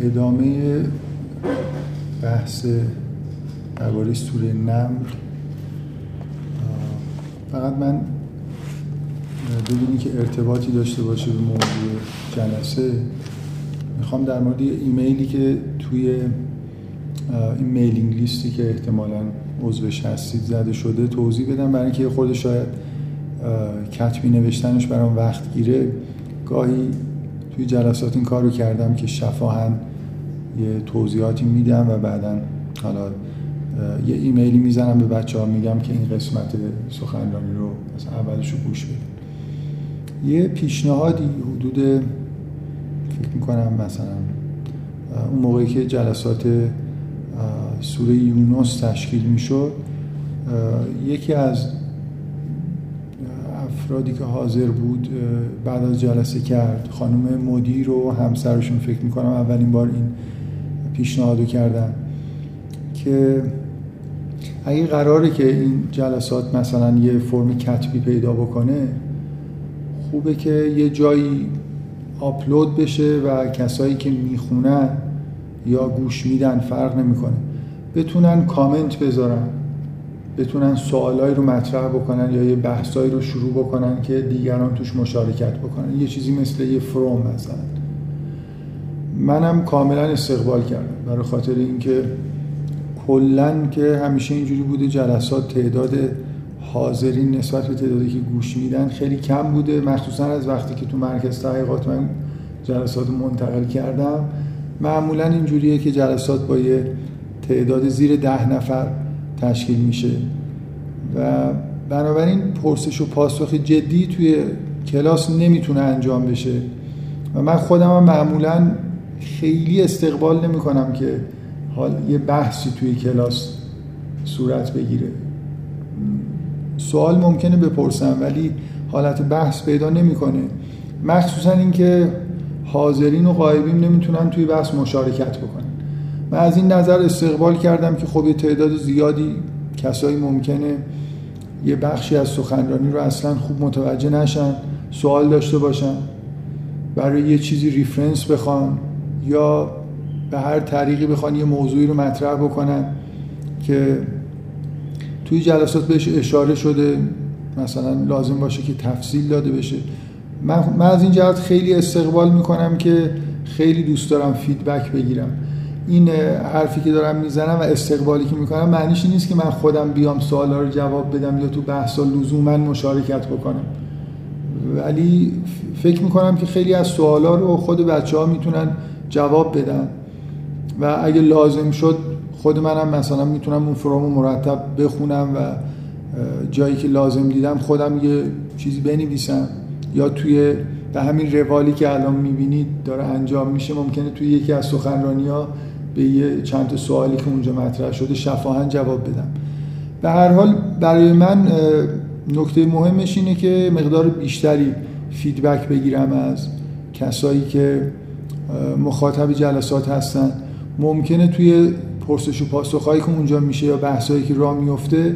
ادامه بحث درباره سوره نمل فقط من بدونی که ارتباطی داشته باشه به موضوع جلسه می‌خوام در مورد ایمیلی که توی این میلینگ لیستی که احتمالا عضوش هستید زده شده توضیح بدم. برای اینکه خود شاید کتبی نوشتنش برام وقت گیره. گاهی توی جلسات این کار رو کردم که شفاهن یه توضیحاتی میدم و بعدا حالا یه ایمیلی می‌زنم به بچه ها میگم که این قسمت سخنرانی رو از اولش رو گوش بدید یه پیشنهادی حدود فکر می‌کنم مثلا اون موقعی که جلسات سوره یونس تشکیل می‌شد یکی از افرادی که حاضر بود بعد از جلسه کرد. خانم مدیر و همسرشون فکر می‌کنم اولین بار این پیشنهادو کردن. که اگه قراره که این جلسات مثلا یه فرم کتبی پیدا بکنه خوبه که یه جایی آپلود بشه و کسایی که می‌خونن یا گوش میدن فرق نمی‌کنه. بتونن کامنت بذارن. بتونن سوالایی رو مطرح بکنن یا یه بحثایی رو شروع بکنن که دیگران توش مشارکت بکنن. یه چیزی مثل یه فروم مثلا. منم کاملا استقبال کردم برای خاطر اینکه کلا که همیشه اینجوری بوده جلسات تعداد حاضرین نسبت به تعدادی که گوش میدن خیلی کم بوده. مخصوصا از وقتی که تو مرکز تحقیقات من جلسات منتقل کردم. معمولا اینجوریه که جلسات با یه تعداد زیر ده نفر تشکیل میشه. و بنابراین پرسش و پاسخ جدی توی کلاس نمی‌تونه انجام بشه. و من خودم هم معمولا خیلی استقبال نمی کنم که حال یه بحثی توی کلاس صورت بگیره. سوال ممکنه بپرسم ولی حالت بحث پیدا نمی‌کنه. مخصوصا اینکه حاضرین و غایبین نمی‌تونن توی بحث مشارکت بکنن. من از این نظر استقبال کردم که خب یه تعداد زیادی کسایی ممکنه یه بخشی از سخنرانی رو اصلا خوب متوجه نشن سوال داشته باشن برای یه چیزی ریفرنس بخوان یا به هر طریقی بخوان یه موضوعی رو مطرح بکنن که توی جلسات بهش اشاره شده مثلا لازم باشه که تفصیل داده بشه. من, من از این جهت خیلی استقبال می‌کنم که خیلی دوست دارم فیدبک بگیرم. این حرفی که دارم می‌زنم و استقبالی که می‌کنم معنیش نیست که من خودم بیام سوالا رو جواب بدم یا تو بحث لزوما مشارکت بکنم. ولی فکر می‌کنم که خیلی از سوالا رو خود بچه ها می‌تونن جواب بدن. و اگه لازم شد خود منم مثلا می‌تونم اون فرامو مرتب بخونم و جایی که لازم دیدم خودم یه چیزی بنویسم. یا توی به همین روالی که الان می‌بینید داره انجام میشه ممکنه توی یکی از سخنرانی ها به یه چند تا سوالی که اونجا مطرح شده شفاهن جواب بدم. به هر حال برای من نکته مهمش اینه که مقدار بیشتری فیدبک بگیرم از کسایی که مخاطب جلسات هستن. ممکنه توی پرسش و پاسخهایی که اونجا میشه یا بحثایی که راه میفته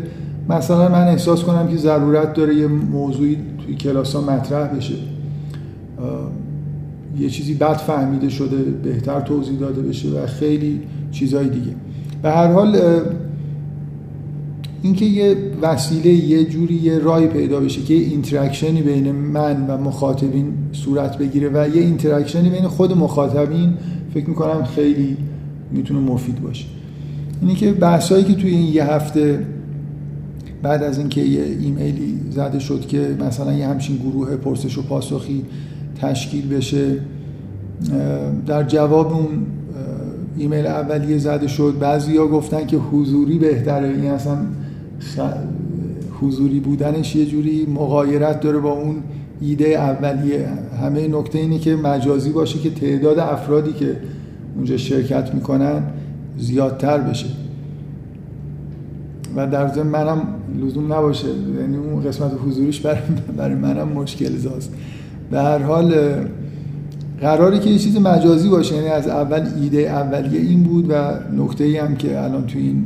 مثلا من احساس کنم که ضرورت داره یه موضوعی توی کلاس ها مطرح بشه. یه چیزی بد فهمیده شده بهتر توضیح داده بشه و خیلی چیزهای دیگه. به هر حال اینکه یه وسیله یه جوری یه راهی پیدا بشه که یه interaction ی بین من و مخاطبین صورت بگیره و یه interaction ی بین خود مخاطبین فکر می‌کنم خیلی می‌تونه مفید باشه. اینه که بحثایی که توی این یه هفته بعد از اینکه یه ایمیلی زده شد که مثلا یه همچین گروه پرسش و پاسخی تشکیل بشه. در جواب اون ایمیل اولیه زده شد. بعضی ها گفتن که حضوری بهتره. این اصلا حضوری بودنش یه جوری مغایرت داره با اون ایده اولیه. همه نکته اینه که مجازی باشه که تعداد افرادی که اونجا شرکت می‌کنن زیادتر بشه. و در ضمن منم لزوم نباشه. یعنی اون قسمت حضوریش برای منم مشکل زاست. به هر حال قراری که یه چیز مجازی باشه یعنی از اول ایده اولیه این بود و نکته ای هم که الان تو این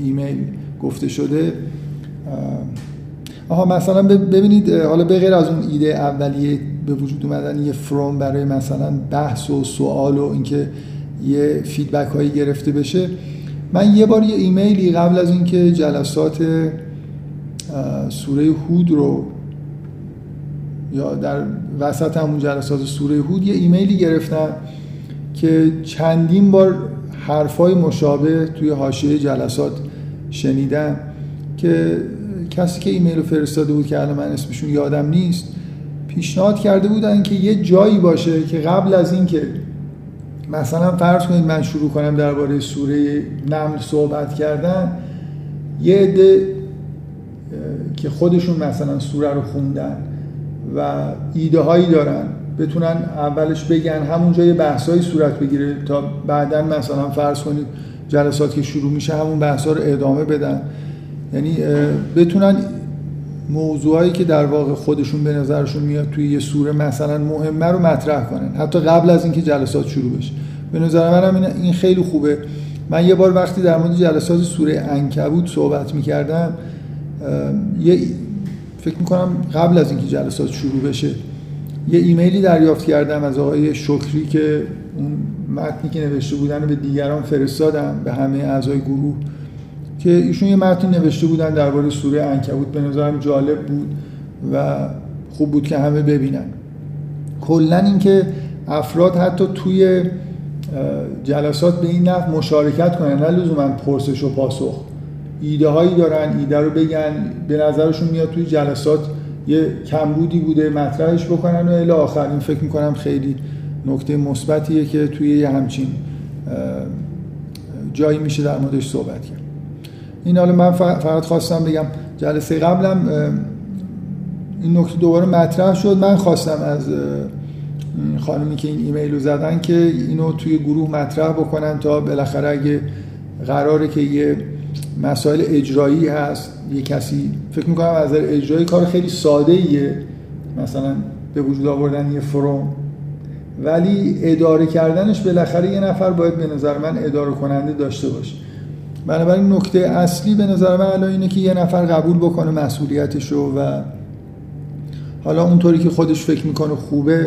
ایمیل گفته شده آها مثلا ببینید حالا به غیر از اون ایده اولیه به وجود اومدن یه فروم برای مثلا بحث و سوال و اینکه یه فیدبک هایی گرفته بشه من یه بار یه ایمیلی قبل از اینکه جلسات سوره هود رو یا در وسط همون جلسات سوره هود یه ایمیلی گرفتم که چندین بار حرفای مشابه توی حاشیه جلسات شنیدم که کسی که ایمیل رو فرستاده بود که الان من اسمشون یادم نیست پیشنهاد کرده بودن که یه جایی باشه که قبل از اینکه مثلا فرض کنید من شروع کنم درباره سوره نمل صحبت کردن یه عده که خودشون مثلا سوره رو خوندن. و ایده هایی دارن. بتونن اولش بگن همونجا یه بحثایی صورت بگیره تا بعدا مثلا فرض کنید جلسات که شروع میشه همون بحثا رو ادامه بدن. یعنی بتونن موضوعایی که در واقع خودشون به نظرشون میاد توی یه سوره مثلا مهمه رو مطرح کنن. حتی قبل از اینکه جلسات شروع بشه. به نظر منم این خیلی خوبه. من یه بار وقتی در مورد جلسات سوره انکبوت صحبت می‌کردم یه فکر می‌کنم قبل از اینکه جلسات شروع بشه یه ایمیلی دریافت کردم از آقای شکری که اون متنی که نوشته بودن رو به دیگران فرستادم به همه اعضای گروه که ایشون یه متن نوشته بودن درباره سوره انکبوت به نظرم جالب بود و خوب بود که همه ببینن. کلا اینکه افراد حتی توی جلسات به این نفع مشارکت کنن نه لزوما پرسش و پاسخ. ایده هایی دارن ایده رو بگن به نظرشون میاد توی جلسات یه کمبودی بوده مطرحش بکنن و الی آخر. این فکر می‌کنم خیلی نکته مثبتیه که توی یه همچین جایی میشه در موردش صحبت کرد. این حالا من فقط خواستم بگم جلسه قبلم این نکته دوباره مطرح شد. من خواستم از خانمی که این ایمیل رو زدن که اینو توی گروه مطرح بکنن تا بالاخره اگه قراره که یه مسائل اجرایی هست. یه کسی فکر می‌کنم از نظر اجرایی کار خیلی ساده ایه مثلا به وجود آوردن یه فروم ولی اداره کردنش بالاخره یه نفر باید به نظر من اداره کننده داشته باشه. بنابراین نکته اصلی به نظر من الان اینه که یه نفر قبول بکنه مسئولیتش رو و حالا اونطوری که خودش فکر می‌کنه خوبه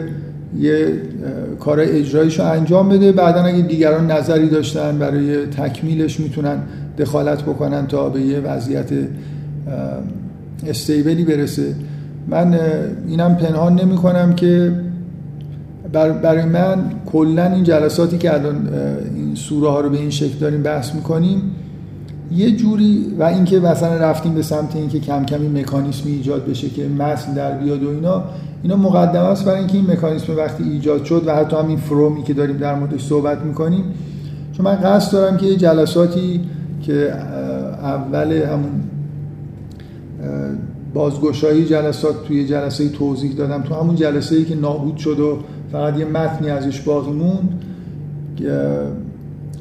یه کار اجرایش رو انجام بده. بعدا اگه دیگران نظری داشتن برای تکمیلش می‌تونن دخالت بکنن تا به یه وضعیت استیبلی برسه. من اینم پنهان نمی کنم که برای من کلا این جلساتی که الان این سوره ها رو به این شکل داریم بحث می‌کنیم یه جوری و اینکه مثلا رفتیم به سمت اینکه کم کمی مکانیسمی ایجاد بشه که متن در بیاد و اینا اینا مقدمه است برای اینکه این مکانیسم وقتی ایجاد شد و حتی همین فرومی که داریم در موردش صحبت می‌کنیم چون من قصد دارم که یه جلساتی که اول همون بازگشایی جلسات توی جلسه توضیح دادم. تو همون جلسه ای که نابود شد و فقط یه متنی ازش باقی موند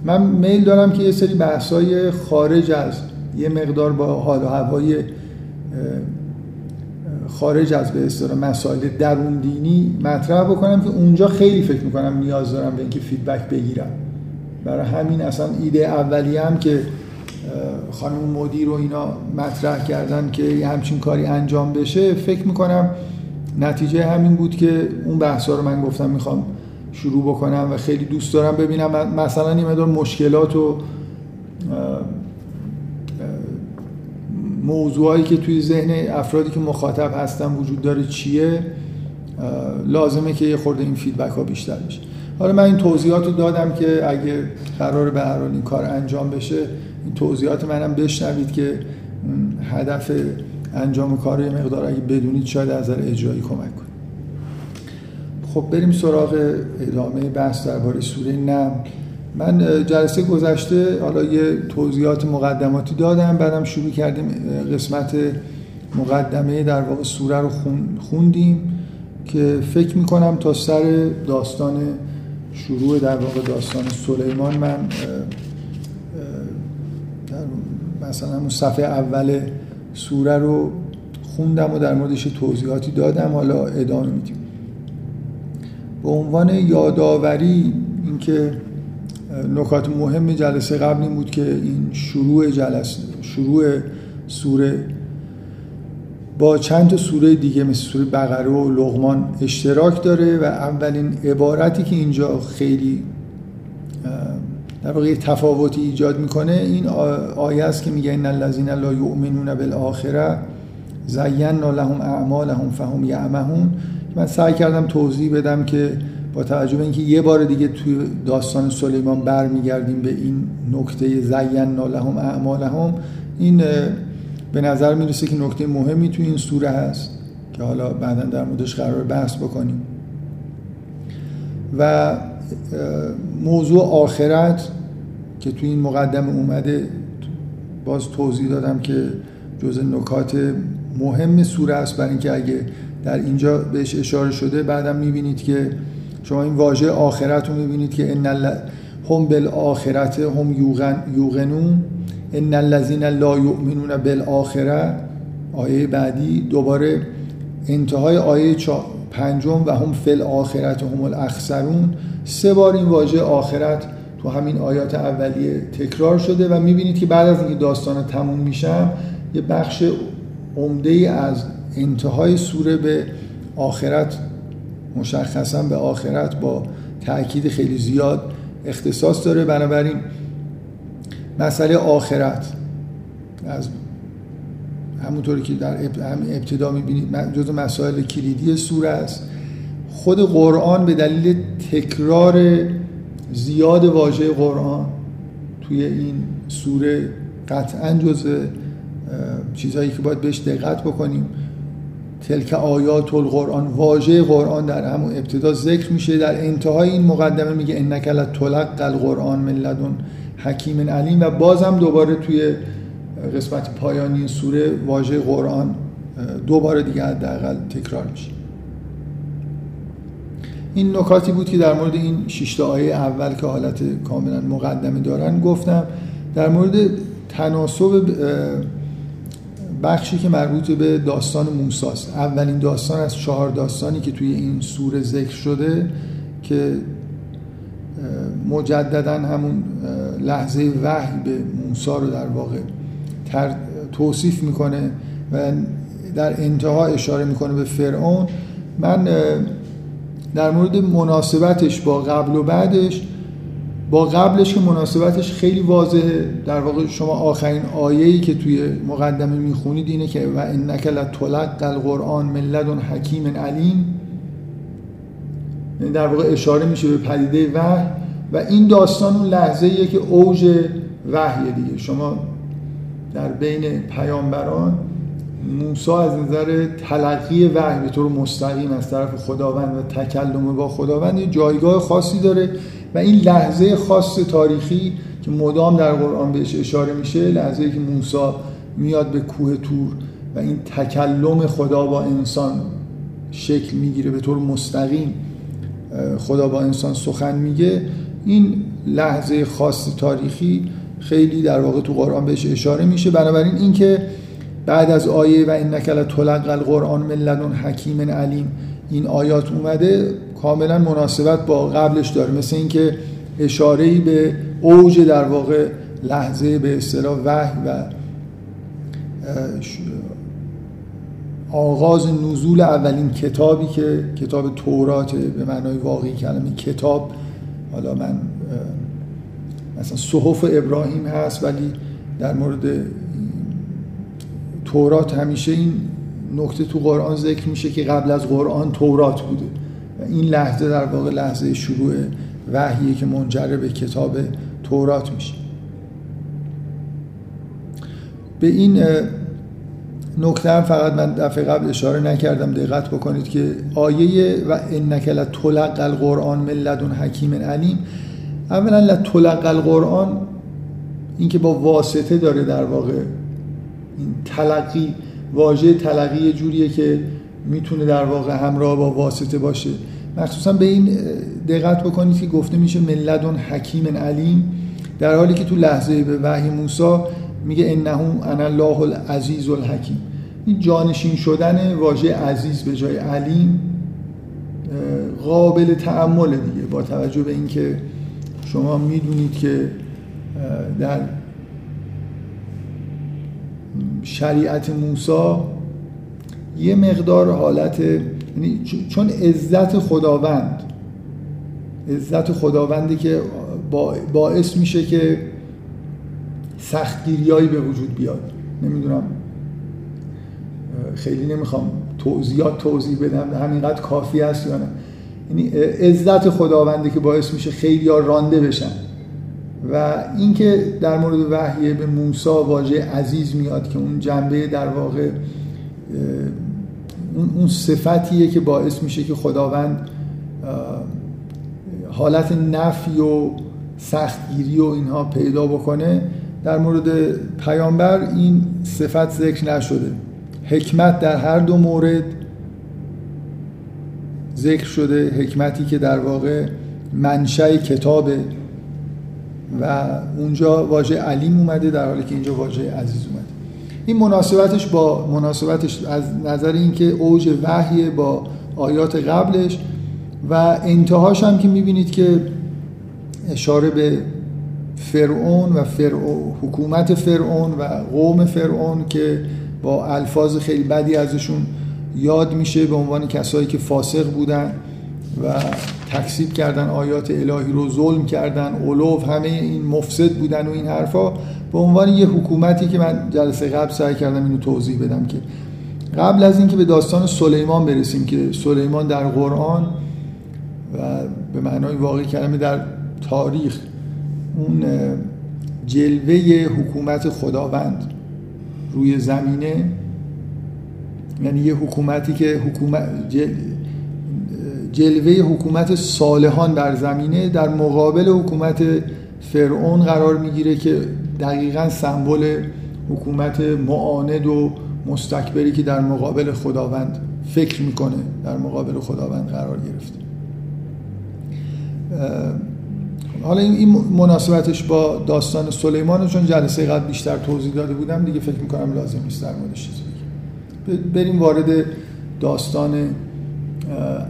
من میل دارم که یه سری بحثای خارج از یه مقدار با حال و هوای خارج از به اصطلاح مسائل درون دینی مطرح بکنم که اونجا خیلی فکر می‌کنم نیاز دارم به اینکه فیدبک بگیرم. برای همین اصلا ایده اولی هم که خانم مدیر و اینا مطرح کردن که یه همچین کاری انجام بشه فکر می‌کنم نتیجه همین بود که اون بحثا رو من گفتم می‌خوام شروع بکنم و خیلی دوست دارم ببینم. مثلا این مدار مشکلات و موضوعایی که توی ذهن افرادی که مخاطب هستن وجود داره چیه؟ لازمه که یه خورده این فیدبک ها بیشتر بشه. حالا من این توضیحات رو دادم که اگه قرار به هر این کار انجام بشه توضیحات منم بشنوید که هدف انجام کار یه مقدار اگه بدونید شاید از نظر اجرایی کمک کنید خب بریم سراغ ادامه بحث درباره سوره نم. من جلسه گذشته حالا یه توضیحات مقدماتی دادم بعدم شروع کردیم قسمت مقدمه در واقع سوره رو خوندیم که فکر می‌کنم تا سر داستان شروع در واقع داستان سلیمان من مثلا اون صفحه اول سوره رو خوندم و در موردش توضیحاتی دادم حالا ادامه میدیم. به عنوان یادآوری اینکه نکات مهم جلسه قبل این بود که این شروع جلسه شروع سوره با چند تا سوره دیگه مثل سوره بقره و لغمان اشتراک داره و اولین عبارتی که اینجا خیلی در واقع تفاوتی ایجاد می‌کنه. این آیه است که میگه ان الذين لا یؤمنون بالآخره زینا لهم اعمالهم فهم یعمهون من سعی کردم توضیح بدم که با توجه به اینکه یه بار دیگه توی داستان سلیمان برمیگردیم به این نکته زینا لهم اعمالهم این به نظر می‌رسه که نکته مهمی توی این سوره هست که حالا بعدا در موردش قرار بحث بکنیم. و موضوع آخرت که توی این مقدمه اومده باز توضیح دادم که جز نکات مهم سوره است برای اینکه اگه در اینجا بهش اشاره شده بعدم می‌بینید که شما این واژه آخرت رو می‌بینید که ان هم بالآخرت هم یوغنون ان الذين لا یؤمنون بالآخره آیه بعدی دوباره انتهای آیه پنجم و هم فل آخرت هم الاخسرون. سه بار این واژه آخرت تو همین آیات اولیه تکرار شده و می‌بینید که بعد از اینکه داستان تموم میشم یه بخش عمده ای از انتهای سوره به آخرت مشخصا به آخرت با تاکید خیلی زیاد اختصاص داره. بنابراین مسئله آخرت از همونطوری که در ابتدا می‌بینید جز مسائل کلیدی سوره است. خود قرآن به دلیل تکرار زیاد واژه قرآن توی این سوره قطعا جز چیزهایی که باید بهش دقت بکنیم. تلک آیات القرآن واژه قرآن در همون ابتدا ذکر میشه. در انتهای این مقدمه میگه انک لتلق القرآن من لدن حکیم علیم و بازم دوباره توی قسمت پایانی سوره واژه قرآن دوباره دیگه حداقل تکرار میشه. این نکاتی بود که در مورد این شش آیه اول که حالت کاملا مقدمه دارن گفتم. در مورد تناسب بخشی که مربوط به داستان موساست اولین داستان از چهار داستانی که توی این سوره ذکر شده که مجددا همون لحظه وحی به موسا رو در واقع توصیف می‌کنه و در انتها اشاره می‌کنه به فرعون. من در مورد مناسبتش با قبل و بعدش با قبلش که مناسبتش خیلی واضحه. در واقع شما آخرین آیه‌ای که توی مقدمه می‌خونید اینه که و انک لتلق القرآن من لدن حکیم علیم یعنی در واقع اشاره میشه به پدیده وحی و این داستان اون لحظه که اوج وحی دیگه. شما در بین پیامبران موسی از نظر تلقی وحی به طور مستقیم از طرف خداوند و تکلم با خداوند یه جایگاه خاصی داره و این لحظه خاص تاریخی که مدام در قرآن بهش اشاره میشه لحظه که موسی میاد به کوه تور و این تکلم خدا با انسان شکل می‌گیره به طور مستقیم خدا با انسان سخن میگه این لحظه خاص تاریخی خیلی در واقع تو قرآن بهش اشاره میشه. بنابراین اینکه بعد از آیه و این نکل طلق القرآن من لدن حکیم علیم این آیات اومده کاملا مناسبت با قبلش داره. مثل اینکه اشاره به اوج در واقع لحظه به اصطلاح وحی و آغاز نزول اولین کتابی که کتاب تورات به معنای واقعی کلمه کتاب حالا من مثلا صحف ابراهیم هست ولی در مورد تورات همیشه این نکته تو قرآن ذکر میشه که قبل از قرآن تورات بوده. و این لحظه در واقع لحظه شروع وحیه که منجر به کتاب تورات میشه. به این نکته هم فقط من دفعه قبل اشاره نکردم. دقت بکنید که آیه و انک لتلق القرآن من لدن حکیم علیم. اولا لتلق القرآن این که با واسطه داره در واقع این تلقی واژه تلقی جوریه که می‌تونه در واقع همراه با واسطه باشه. مخصوصا به این دقت بکنید که گفته میشه ملدون حکیم علیم. در حالی که تو لحظه به وحی موسی میگه انه انا الله العزیز الحکیم. این جانشین شدن واژه عزیز به جای علیم قابل تعمل دیگه. با توجه به اینکه شما می‌دونید که در شریعت موسی یه مقدار حالت یعنی چون عزت خداوند عزت خداوندی که باعث میشه که سختگیریایی به وجود بیاد. نمی‌دونم. خیلی نمی‌خوام توضیحات توضیح بدم همینقدر کافی است یا نه. یعنی عزت خداونده که باعث میشه خیلی ها رانده بشن. و اینکه در مورد وحیه به موسی واژه عزیز میاد که اون جنبه در واقع اون صفتیه که باعث میشه که خداوند حالت نفی و سختگیری و اینها پیدا بکنه. در مورد پیامبر این صفت ذکر نشده. حکمت در هر دو مورد ذکر شده. حکمتی که در واقع منشأ کتابه و اونجا واژه علیم اومده در حالی که اینجا واژه عزیز اومده. این مناسبتش با مناسبتش از نظر اینکه اوج وحی با آیات قبلش و انتهاش هم که می‌بینید که اشاره به فرعون و فرعون حکومت فرعون و قوم فرعون که با الفاظ خیلی بدی ازشون یاد میشه به عنوان کسایی که فاسق بودن. و تکسیب کردن آیات الهی رو ظلم کردن اولوف همه این مفسد بودن و این حرفا به عنوان یه حکومتی که من جلسه قبل سعی کردم اینو توضیح بدم که قبل از اینکه به داستان سلیمان برسیم که سلیمان در قرآن و به معنای واقعی کلمه در تاریخ اون جلوه حکومت خداوند روی زمینه یعنی یه حکومتی که حکومت جلوه حکومت صالحان در زمینه در مقابل حکومت فرعون قرار می‌گیره که دقیقا سمبل حکومت معاند و مستکبری که در مقابل خداوند فکر می‌کنه در مقابل خداوند قرار گرفته. حالا این مناسبتش با داستان سلیمان چون جلسه قبل بیشتر توضیح داده بودم دیگه فکر می‌کنم لازم نیست در موردش بریم وارد داستان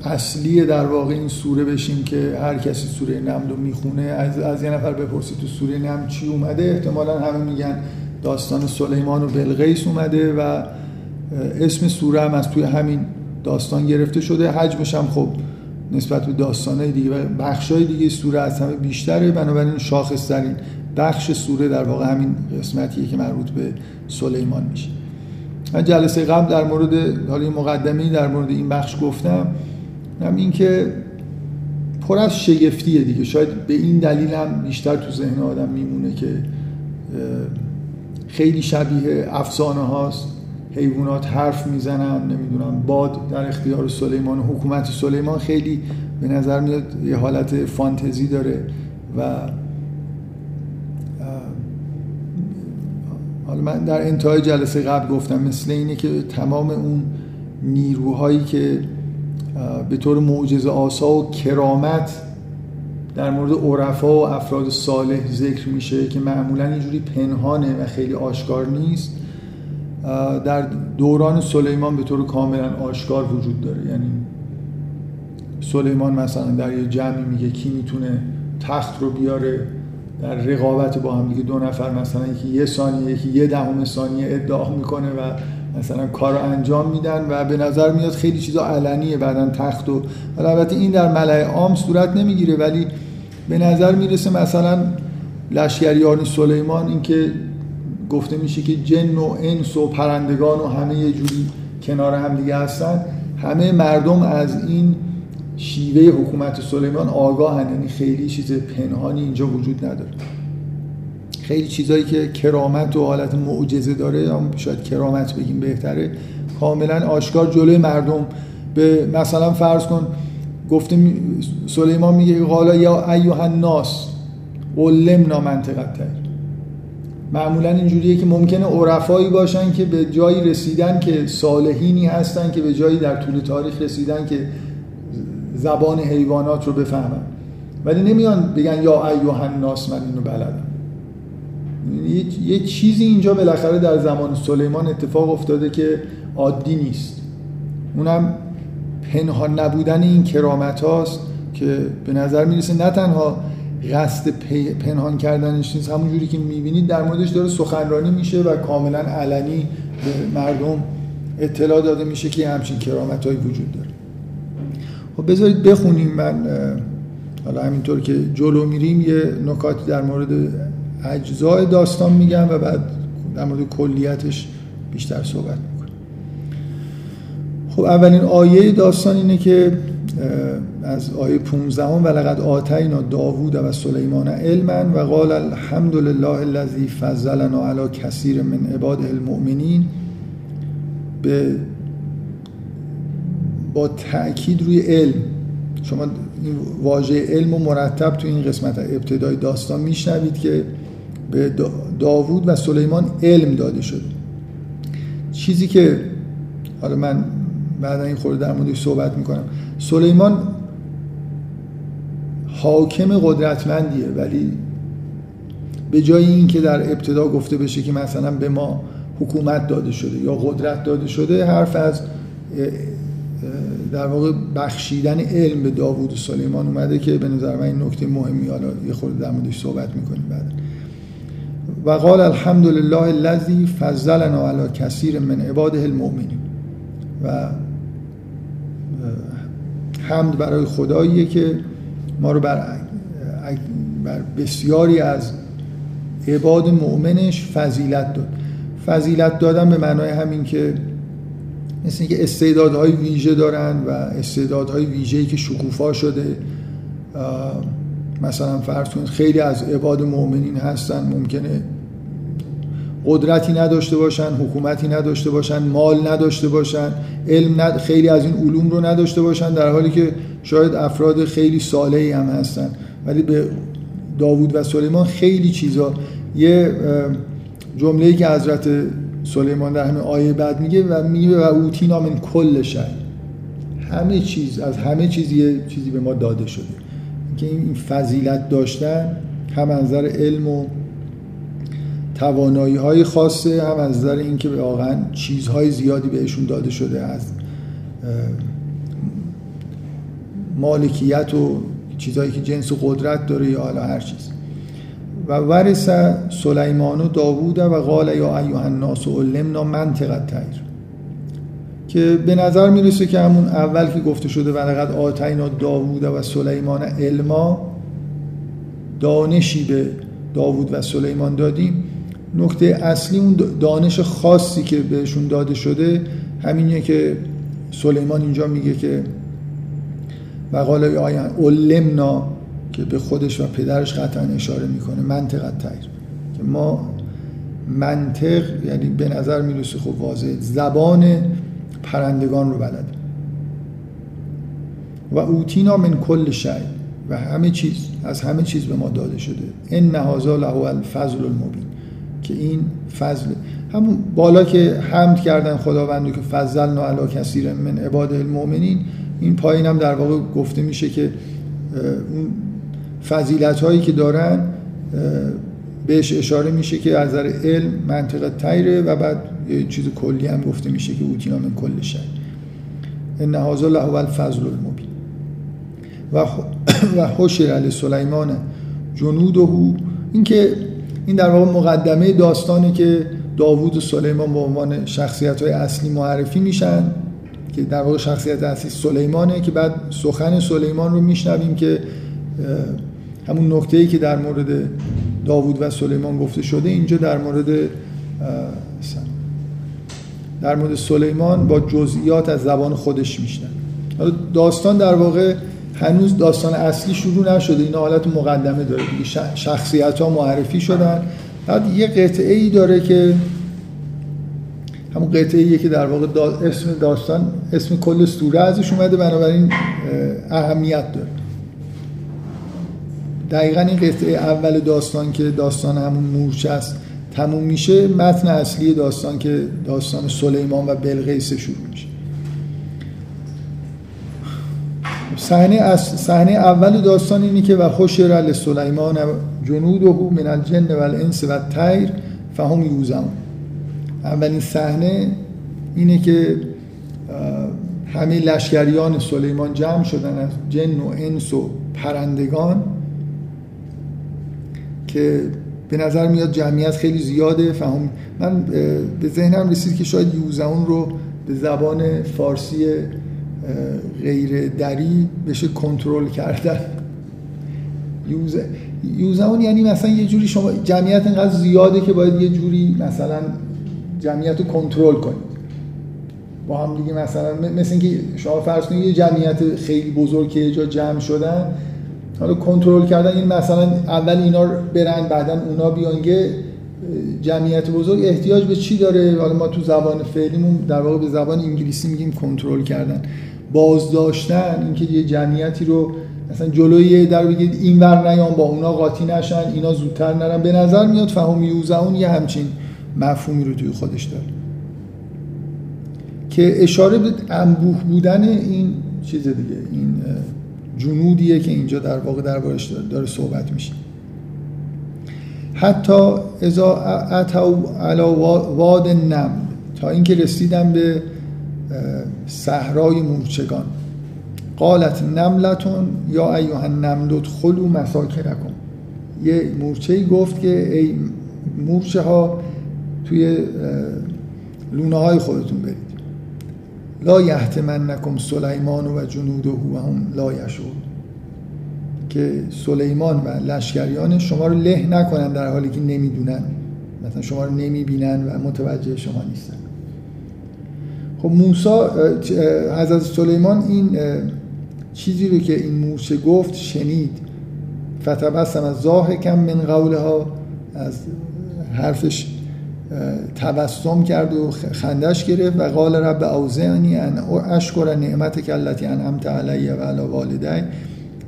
اصلی در واقع این سوره بشیم که هر کسی سوره نمل رو می‌خونه. از, از یه نفر بپرسی تو سوره نمل چی اومده؟ احتمالا همه میگن داستان سلیمان و بلغیس اومده و اسم سوره هم از توی همین داستان گرفته شده. حجمش هم خب نسبت به داستانهای دیگه و بخشای دیگه سوره از همه بیشتره. بنابراین شاخص ترین بخش سوره در واقع همین قسمتیه که مربوط به سلیمان میشه. من جلسه قبل در مورد حالا مقدمه در مورد این بخش گفتم هم این که پر از شگفتیه دیگه. شاید به این دلیل هم بیشتر تو ذهن آدم میمونه که خیلی شبیه افسانه هاست. حیوانات حرف می‌زنن نمی‌دونم باد در اختیار سلیمان حکومت سلیمان خیلی به نظر میاد یه حالت فانتزی داره و حالا من در انتهای جلسه قبل گفتم مثل اینه که تمام اون نیروهایی که به طور معجزه آسا و کرامت در مورد عرفا و افراد صالح ذکر میشه که معمولا اینجوری پنهانه و خیلی آشکار نیست در دوران سلیمان به طور کاملا آشکار وجود داره. یعنی سلیمان مثلا در یه جمعی میگه کی می‌تونه تخت رو بیاره؟ در رقابت با هم دیگه دو نفر مثلا یکی یه ثانیه یکی یه دهم ثانیه ادعا می‌کنه و مثلا کار انجام میدن و به نظر میاد خیلی چیزا علنیه بعدا تخت و البته این در ملع عام صورت نمی‌گیره ولی به نظر می‌رسه مثلا لشکریان سلیمان اینکه گفته میشه که جن و انس و پرندگان و همه یه جوری کنار هم دیگه هستن. همه مردم از این شیوه حکومت سلیمان آگاهن یعنی خیلی چیز پنهانی اینجا وجود نداره. خیلی چیزایی که کرامت و حالت معجزه داره یا شاید کرامت بگیم بهتره. کاملا آشکار جلوی مردم. به مثلا فرض کن گفته سلیمان میگه قالا یا ایوه الناس علمنا منطقت معمولا اینجوریه که ممکنه عرفایی باشن که به جایی رسیدن که صالحینی هستن که به جایی در طول تاریخ رسیدن که زبان حیوانات رو بفهمن. ولی نمیان بگن یا ایوه الناس من اینو بلدم. یه،, چیزی اینجا بالاخره در زمان سلیمان اتفاق افتاده که عادی نیست. اونم پنهان نبودن این کرامت هاست که به نظر می‌رسه نه تنها قصد پنهان کردنش نیست همون جوری که می‌بینید در موردش داره سخنرانی میشه و کاملا علنی به مردم اطلاع داده میشه که همچین کرامت وجود داره. خب بذارید بخونیم من حالا همینطور که جلو میریم یه نکاتی در مورد اجزای داستان میگم و بعد در مورد کلیتش بیشتر صحبت می‌کنم. خب اولین آیه داستان اینه که از آیه 15 و لقد آتینا داوود و سلیمان علما و قال الحمد لله الذي فضلنا على کثیر من عباده المؤمنین به با تاکید روی علم. شما این واژه علم و مرتب تو این قسمت ابتدای داستان میشنوید که به داوود و سلیمان علم داده شده چیزی که حالا من بعدا این خورده در موردش صحبت می‌کنم. سلیمان حاکم قدرتمندیه ولی به جای اینکه در ابتدا گفته بشه که مثلا به ما حکومت داده شده یا قدرت داده شده حرف از در واقع بخشیدن علم به داوود و سلیمان اومده که به نظر من این نکته مهمی حالا یه خورده در موردش صحبت می‌کنیم بعد. و قال الحمد لله الذي فضلنا على کثیر من عباده المؤمنین. و حمد برای خداییه که ما رو بر, بر بسیاری از عباد مؤمنش فضیلت داد. فضیلت دادن به معنای همین که مثل اینکه استعدادهای ویژه دارن و استعدادهای ویژه‌ای که شکوفا شده. مثلا فرض کنید خیلی از عباد مؤمنین هستن ممکنه قدرتی نداشته باشن حکومتی نداشته باشن مال نداشته باشن علم ند... خیلی از این علوم رو نداشته باشن در حالی که شاید افراد خیلی صالحی هم هستن. ولی به داوود و سلیمان خیلی چیزا. یه جمله‌ای که حضرت سلیمان در همه آیه بعد میگه و میگه و اوتینا من کل شد همه چیز از همه چیز یه چیزی به ما داده شده. که این فضیلت داشتن هم از نظر علم و توانایی های خاصه هم از نظر اینکه واقعا چیزهای زیادی بهشون داده شده از مالکیت و چیزهایی که جنس و قدرت داره یا حالا هر چیز. و ورث سلیمان و داوود و قال یا ایها الناس علمنا منطق تیر که به نظر می‌رسه که همون اول که گفته شده و لقد آتینا داوود و سلیمان علما دانشی به داوود و سلیمان دادیم. نکته اصلی اون دانش خاصی که بهشون داده شده همینیه که سلیمان اینجا میگه که و قال علمنا که به خودش و پدرش قطعا اشاره می‌کنه. منطق تایر که ما منطق یعنی به نظر می‌رسه خب واضح. زبان پرندگان رو بلد. و اوتینا من کل شی و همه چیز از همه چیز به ما داده شده. این نهازا له الفضل المبین. که این فضل همون بالا که حمد کردن خداوندو که فضلنا علی کثیر من عباد المؤمنین این پایین هم در واقع گفته میشه که اون فضیلت هایی که دارن بهش اشاره میشه که از نظر علم منطقه تیره و بعد یه چیز کلی هم گفته میشه که اوتینا من کل شد ان هذا له الفضل المبین. و و حشر علی سلیمان جنوده. این که این در واقع مقدمه داستانی که داوود و سلیمان به عنوان شخصیت های اصلی معرفی میشن که در واقع شخصیت اصلی سلیمانه که بعد سخن سلیمان رو میشنویم که همون نکته ای که در مورد داوود و سلیمان گفته شده اینجا در مورد در مورد سلیمان با جزئیات از زبان خودش میشنن داستان در واقع هنوز داستان اصلی شروع نشده. این حالت مقدمه داره شخصیت ها معرفی شدن. بعد یه قطعه ای داره که همون قطعه ایه که در واقع اسم داستان اسم کل سوره ازش اومده. بنابراین اهمیت داره. دقیقا این قطعه اول داستان که داستان همون مورچه است تموم میشه. متن اصلی داستان که داستان سلیمان و بلقیس شروع میشه. صحنه صحنه اول داستان اینه که و خشر لسلیمان جنوده من الجن و الانس و الطیر فهم یوزمون اولین صحنه اینه که همه لشکریان سلیمان جمع شدن از جن و انس و پرندگان. که به نظر میاد جمعیت خیلی زیاده. فهم من به ذهنم رسید که شاید یوزمون رو به زبان فارسی غیر دری بشه کنترل کردن. یوزمون یعنی مثلا یه جوری شما جمعیت اینقدر زیاده که باید یه جوری مثلا جمعیت رو کنترل کنید. با هم دیگه مثلا مثل اینکه شما فرض کنید یه جمعیت خیلی بزرگ که یه جا جمع شدن حالا کنترل کردن این مثلا اول اینا برن بعدا اونا بیان یه جمعیت بزرگ احتیاج به چی داره؟ حالا ما تو زبان فعلیمون در واقع به زبان انگلیسی میگیم کنترل کردن. بازداشتن اینکه یه جمعیتی رو مثلا جلوی در بگید این ور نیان با اونا قاطی نشن اینا زودتر نرن. به نظر میاد فهم یوزعون یه همچین مفهومی رو توی خودش داره. که اشاره به انبوه بودن این چیز دیگه این جنودیه که اینجا در واقع دربارش داره صحبت میشه. حتی ازا اتو علا واد نم تا اینکه رسیدم به صحرای مورچگان. قالت نملتون یا ایوه نمدت خلو مساکنکم. یه مورچه گفت که ای مورچه ها توی لونه های خودتون برید. لا یحتمنکم سلیمان و جنوده و هم لا یشور که سلیمان و لشکریان شما رو له نکنن در حالی که نمی‌دونن. مثلا شما رو نمی‌بینن و متوجه شما نیستن. خب موسا حضرت سلیمان این چیزی رو که این موشه گفت شنید. فتبسم از کم من قوله ها از حرفش تبسم کرد و خندش گرفت و قال رب اوزعنی ان اشکر نعمت کلتی انعمت علی و علی والدی.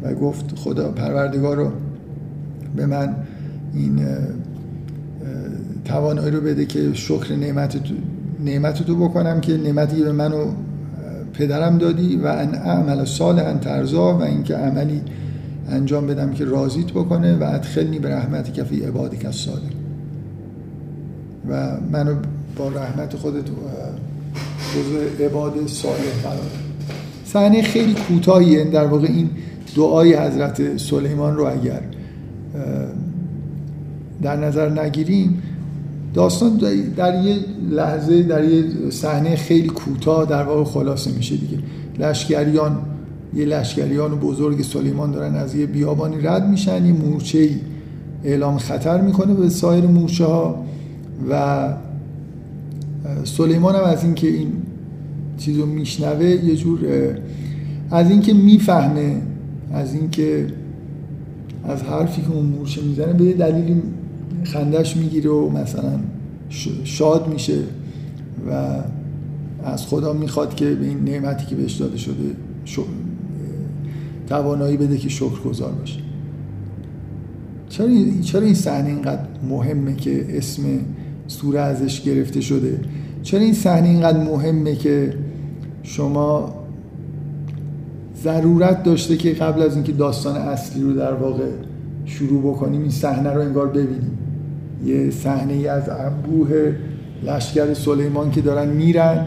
و گفت خدا پروردگار رو به من این توانایی رو بده که شکر نعمت نعمت تو بکنم که نعمتی به منو پدرم دادی و ان اعمل صالحا ترزا و اینکه عملی انجام بدم که راضیت بکنه و ادخلنی به رحمتی که فی عبادک الصالح و منو با رحمت خودت جزو عباد صالح قرار صحنه خیلی کوتاهیه. در واقع این دعای حضرت سلیمان رو اگر در نظر نگیریم داستان در یه لحظه در یه صحنه خیلی کوتاه در واقع خلاصه میشه دیگه. لشکریان یه لشکریان بزرگ سلیمان دارن از یه بیابانی رد میشن یه مورچه ای اعلام خطر می‌کنه به سایر مورچه ها و سلیمان هم از اینکه این چیزو میشنوه یه جور از اینکه می‌فهمه از اینکه از حرفی که اون مورچه می‌زنه به یه دلیلی خندش می‌گیره و مثلا شاد میشه و از خدا می‌خواد که به این نعمتی که بهش داده شده توانایی بده که شکر گذار باشه چرا این صحنه اینقدر مهمه که اسم سوره ازش گرفته شده. چرا این صحنه اینقدر مهمه که شما ضرورت داشته که قبل از اینکه داستان اصلی رو در واقع شروع بکنیم این صحنه رو انگار ببینیم؟ یه صحنه ای از انبوه لشکر سلیمان که دارن میرن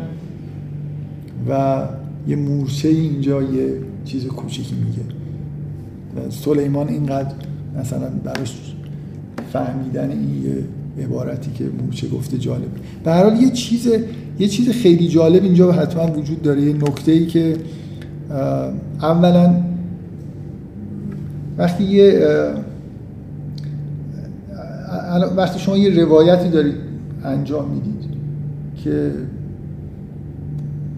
و یه مورچه اینجا یه چیز کوچیکی میگه. سلیمان اینقدر مثلا براش فهمیدن این یه عبارتی که مورچه گفته جالب. به هر حال یه چیز یه چیز خیلی جالب اینجا حتما وجود داره. یه نکته ای که اولا وقتی یه وقتی شما یه روایتی دارید انجام می‌دید که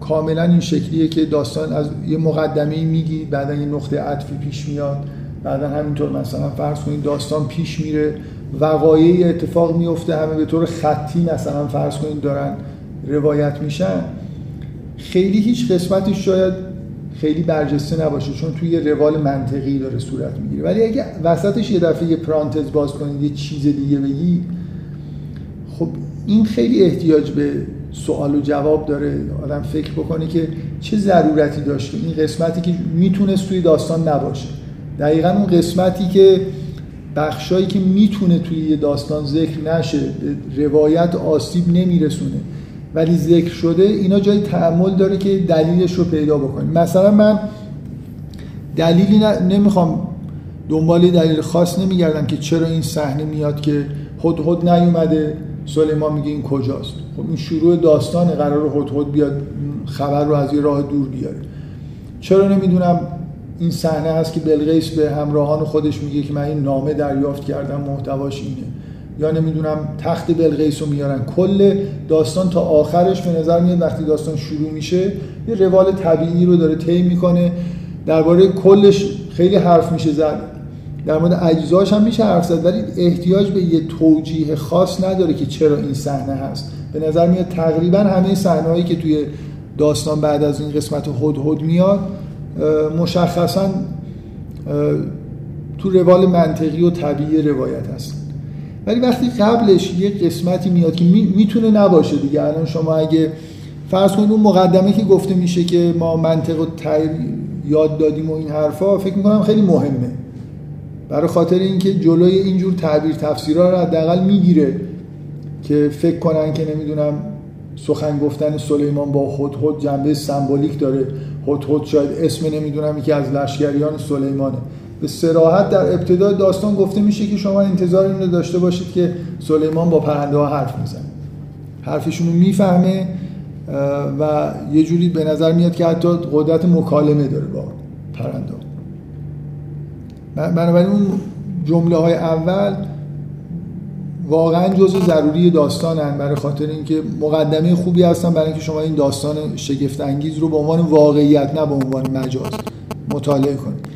کاملا این شکلیه که داستان از یه مقدمه میگی بعدا یه نقطه عطفی پیش میاد بعدا همینطور مثلا فرض کنید داستان پیش میره. وقایعی اتفاق میفته همه به طور خطی مثلا فرض کنید دارن روایت میشن. خیلی هیچ قسمتش شاید خیلی برجسته نباشه چون توی یه روال منطقی داره صورت می‌گیره. ولی اگه وسطش یه دفعه یه پرانتز باز کنید یه چیز دیگه بگی خب این خیلی احتیاج به سوال و جواب داره. آدم فکر بکنه که چه ضرورتی داشته این قسمتی که می‌تونست توی داستان نباشه. دقیقا اون قسمتی که بخشایی که می‌تونه توی یه داستان ذکر نشه روایت آسیب نمیرسونه. ولی ذکر شده اینا جای تعمل داره که دلیلش رو پیدا بکنیم. مثلا من دلیلی نمی‌خوام دنبال دلیل خاص نمیگردم که چرا این صحنه میاد که خود خود نیومده. سلیمان میگه این کجاست؟ خب این شروع داستان قرار هد بیاد خبر رو از یه راه دور بیاره. چرا نمی‌دونم؟ این صحنه هست که بلقیس به همراهان خودش میگه که من این نامه دریافت کردم محتواش اینه. یا نمی‌دونم تخت بلقیس رو میارن. کل داستان تا آخرش به نظر میاد وقتی داستان شروع میشه یه روال طبیعی رو داره طی می‌کنه. درباره کلش خیلی حرف میشه زد. در مورد اجزاش هم میشه حرف زد ولی احتیاج به یه توجیه خاص نداره که چرا این صحنه هست. به نظر میاد تقریبا همه صحنه که توی داستان بعد از این قسمت هد میاد مشخصا تو روال منطقی و طبیعی روایت هست. ولی وقتی قبلش یه قسمتی میاد که می‌تونه نباشه دیگه. الان شما اگه فرض کنید اون مقدمه که گفته میشه که ما منطق و یاد دادیم و این حرفا فکر می‌کنم خیلی مهمه. برای خاطر اینکه جلوی اینجور تعبیر تفسیرها رو حداقل می‌گیره که فکر کنن که نمی‌دونم سخن گفتن سلیمان با خود خود جنبه سمبولیک داره. خود شاید اسم نمی‌دونم یکی از لشکریان سلیمانه. به سراحت در ابتدای داستان گفته میشه که شما انتظار این رو داشته باشید که سلیمان با پرنده ها حرف می‌زنه. حرفشون رو می‌فهمه و یه جوری به نظر میاد که حتی قدرت مکالمه داره با پرنده بنابراین اون جمله های اول واقعا جزء ضروری داستانن. برای خاطر اینکه مقدمه خوبی هستن برای اینکه شما این داستان شگفت انگیز رو به عنوان واقعیت نه به عنوان مجاز مطالعه کنید.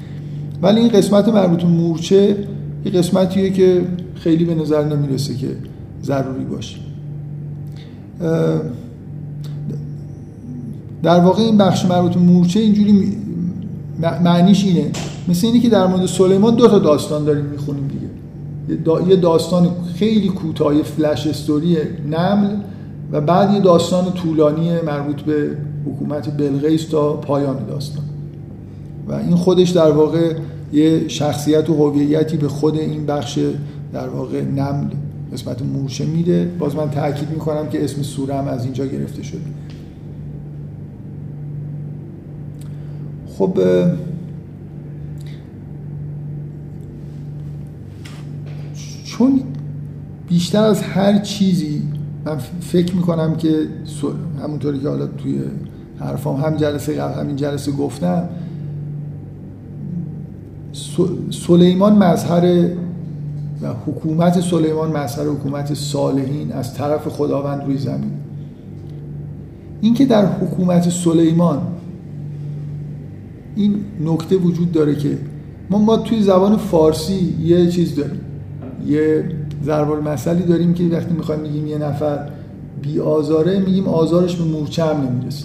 ولی این قسمت مربوط مورچه یه قسمتیه که خیلی به نظر نمی‌رسه که ضروری باشه. در واقع این بخش مربوط مورچه اینجوری معنیش اینه. مثل اینی که در مورد سلیمان دو تا داستان داریم می‌خونیم دیگه. یه داستان خیلی کوتاه فلش استوری نمل و بعد یه داستان طولانی مربوط به حکومت بلغیس تا پایان داستان. و این خودش در واقع یه شخصیت و هویتی به خود این بخش در واقع نمل قسمت مورچه میده. باز من تاکید می‌کنم که اسم سوره هم از اینجا گرفته شده. خب چون بیشتر از هر چیزی من فکر می‌کنم که همونطوری که حالا توی حرفام هم جلسه قبل همین جلسه گفتم سلیمان مظهر و حکومت سلیمان مظهر حکومت صالحین از طرف خداوند روی زمین. اینکه در حکومت سلیمان این نکته وجود داره که ما ما توی زبان فارسی یه چیز داریم. یه ضرب المثلی داریم که وقتی می‌خوایم میگیم یه نفر بی آزاره میگیم آزارش به مورچه هم نمی‌رسه.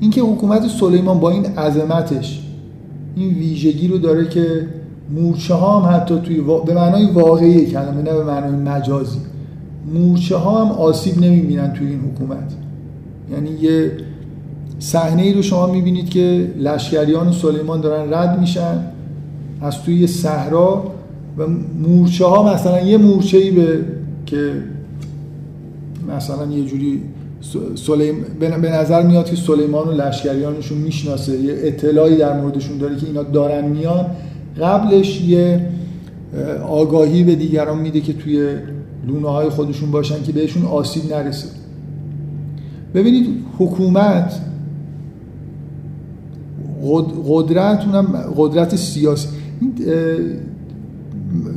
اینکه حکومت سلیمان با این عظمتش این ویژگی رو داره که مورچه ها هم حتی توی به معنای واقعی کلمه نه به معنای مجازی. مورچه ها هم آسیب نمی‌بینن توی این حکومت. یعنی یه صحنه ای رو شما می‌بینید که لشکریان سلیمان دارن رد میشن از توی صحرا و مورچه ها مثلا یه مورچه ای به که مثلا یه جوری سلیم به نظر میاد که سلیمان و لشکریانشون می‌شناسه یه اطلاعی در موردشون داره که اینا دارن میان. قبلش یه آگاهی به دیگران میده که توی لونه های خودشون باشن که بهشون آسیب نرسه. ببینید حکومت قدرت اونم قدرت سیاسی.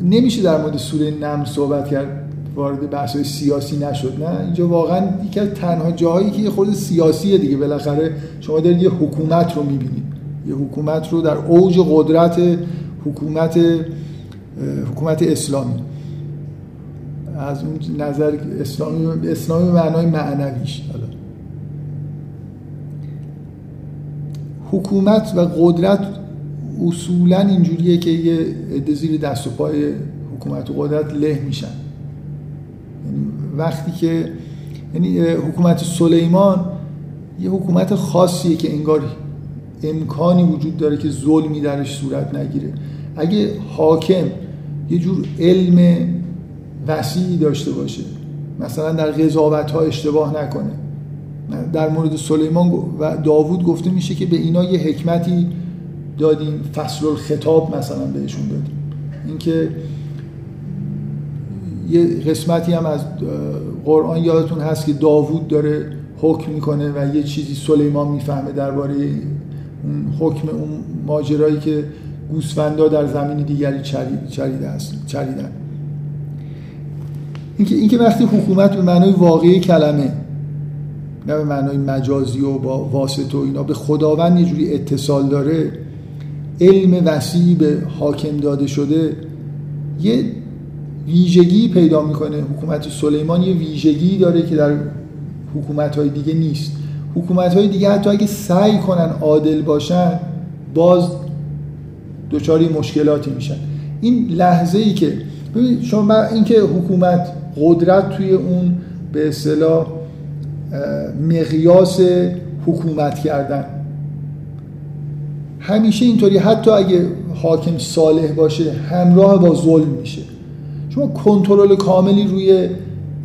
نمیشه در مورد سوره نم صحبت کرد وارد بحث سیاسی نشد نه؟ اینجا واقعا یکی از تنها جاهایی که یه خورده سیاسیه دیگه بالاخره شما دارید یه حکومت رو می‌بینید. یه حکومت رو در اوج قدرت حکومت حکومت اسلامی. از اون نظر اسلامی اسلامی معنای معنویش. حکومت و قدرت اصولا اینجوریه که یه عده زیر دست و پای حکومت و قدرت له میشن. یعنی وقتی که یعنی حکومت سلیمان یه حکومت خاصیه که انگار امکانی وجود داره که ظلمی درش صورت نگیره. اگه حاکم یه جور علم وسیعی داشته باشه مثلا در قضاوت ها اشتباه نکنه. در مورد سلیمان و داوود گفته میشه که به اینا یه حکمتی دادیم فصل الخطاب مثلا بهشون دادیم. اینکه یه قسمتی هم از قرآن یادتون هست که داوود داره حکم می‌کنه و یه چیزی سلیمان می‌فهمه درباره اون حکم اون ماجرایی که گوسفندا در زمین دیگری چریده است چریدن. اینکه اینکه وقتی حکومت به معنای واقعی کلمه نه به معنای مجازی و با واسطه و اینا به خداوند یه جوری اتصال داره علم وسیعی به حاکم داده شده یه ویژگی پیدا می‌کنه. حکومت سلیمان یه ویژگی داره که در حکومت های دیگه نیست. حکومت های دیگه حتی اگه سعی کنن عادل باشن باز دچار مشکلاتی میشن. این لحظه ای که ببینید شما اینکه حکومت قدرت توی اون به اصطلاح مقیاس حکومت کردن. همیشه اینطوری حتی اگه حاکم صالح باشه همراه با ظلم میشه. شما کنترل کاملی روی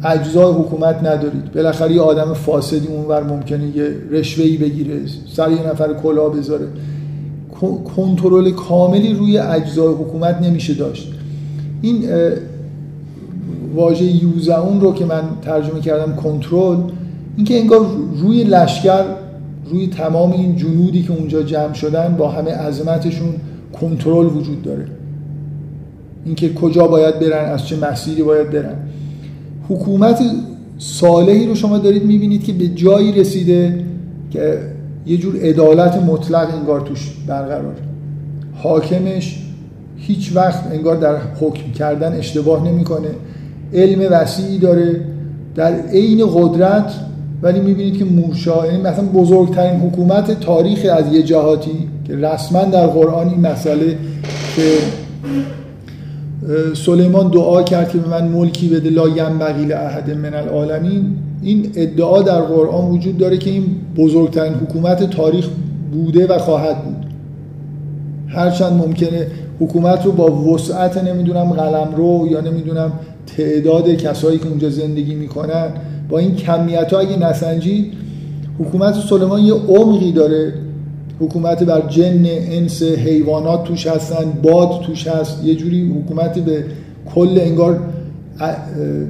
اجزای حکومت ندارید. بالاخره یه آدم فاسدی اونور ممکنه یه رشوهی بگیره سر یه نفر کلا بذاره. کنترل کاملی روی اجزای حکومت نمیشه داشت. این واژه یوزعون رو که من ترجمه کردم کنترل اینکه انگار روی لشکر روی تمام این جنودی که اونجا جمع شدن با همه عظمتشون کنترل وجود داره. اینکه کجا باید برن از چه مسیری باید برن. حکومت صالحی رو شما دارید می‌بینید که به جایی رسیده که یه جور عدالت مطلق انگار توش برقرار. حاکمش هیچ وقت انگار در حکم کردن اشتباه نمی‌کنه. علم وسیعی داره. در عین قدرت ولی می‌بینید که موشا یعنی مثلا بزرگترین حکومت تاریخ از یه جهاتی که رسما در قرآن این مسئله که سلیمان دعا کرد که به من ملکی بده لا بقیل احد من العالمین این ادعا در قرآن وجود داره که این بزرگترین حکومت تاریخ بوده و خواهد بود. هرچند ممکنه حکومت رو با وسعت نمی‌دونم قلم رو یا نمی‌دونم تعداد کسایی که اونجا زندگی می‌کنن با این کمیت ها اگه نسنجی حکومت سلیمان یه عمقی داره. حکومت بر جن انس حیوانات توش هستن باد توش هست. یه جوری حکومت به کل انگار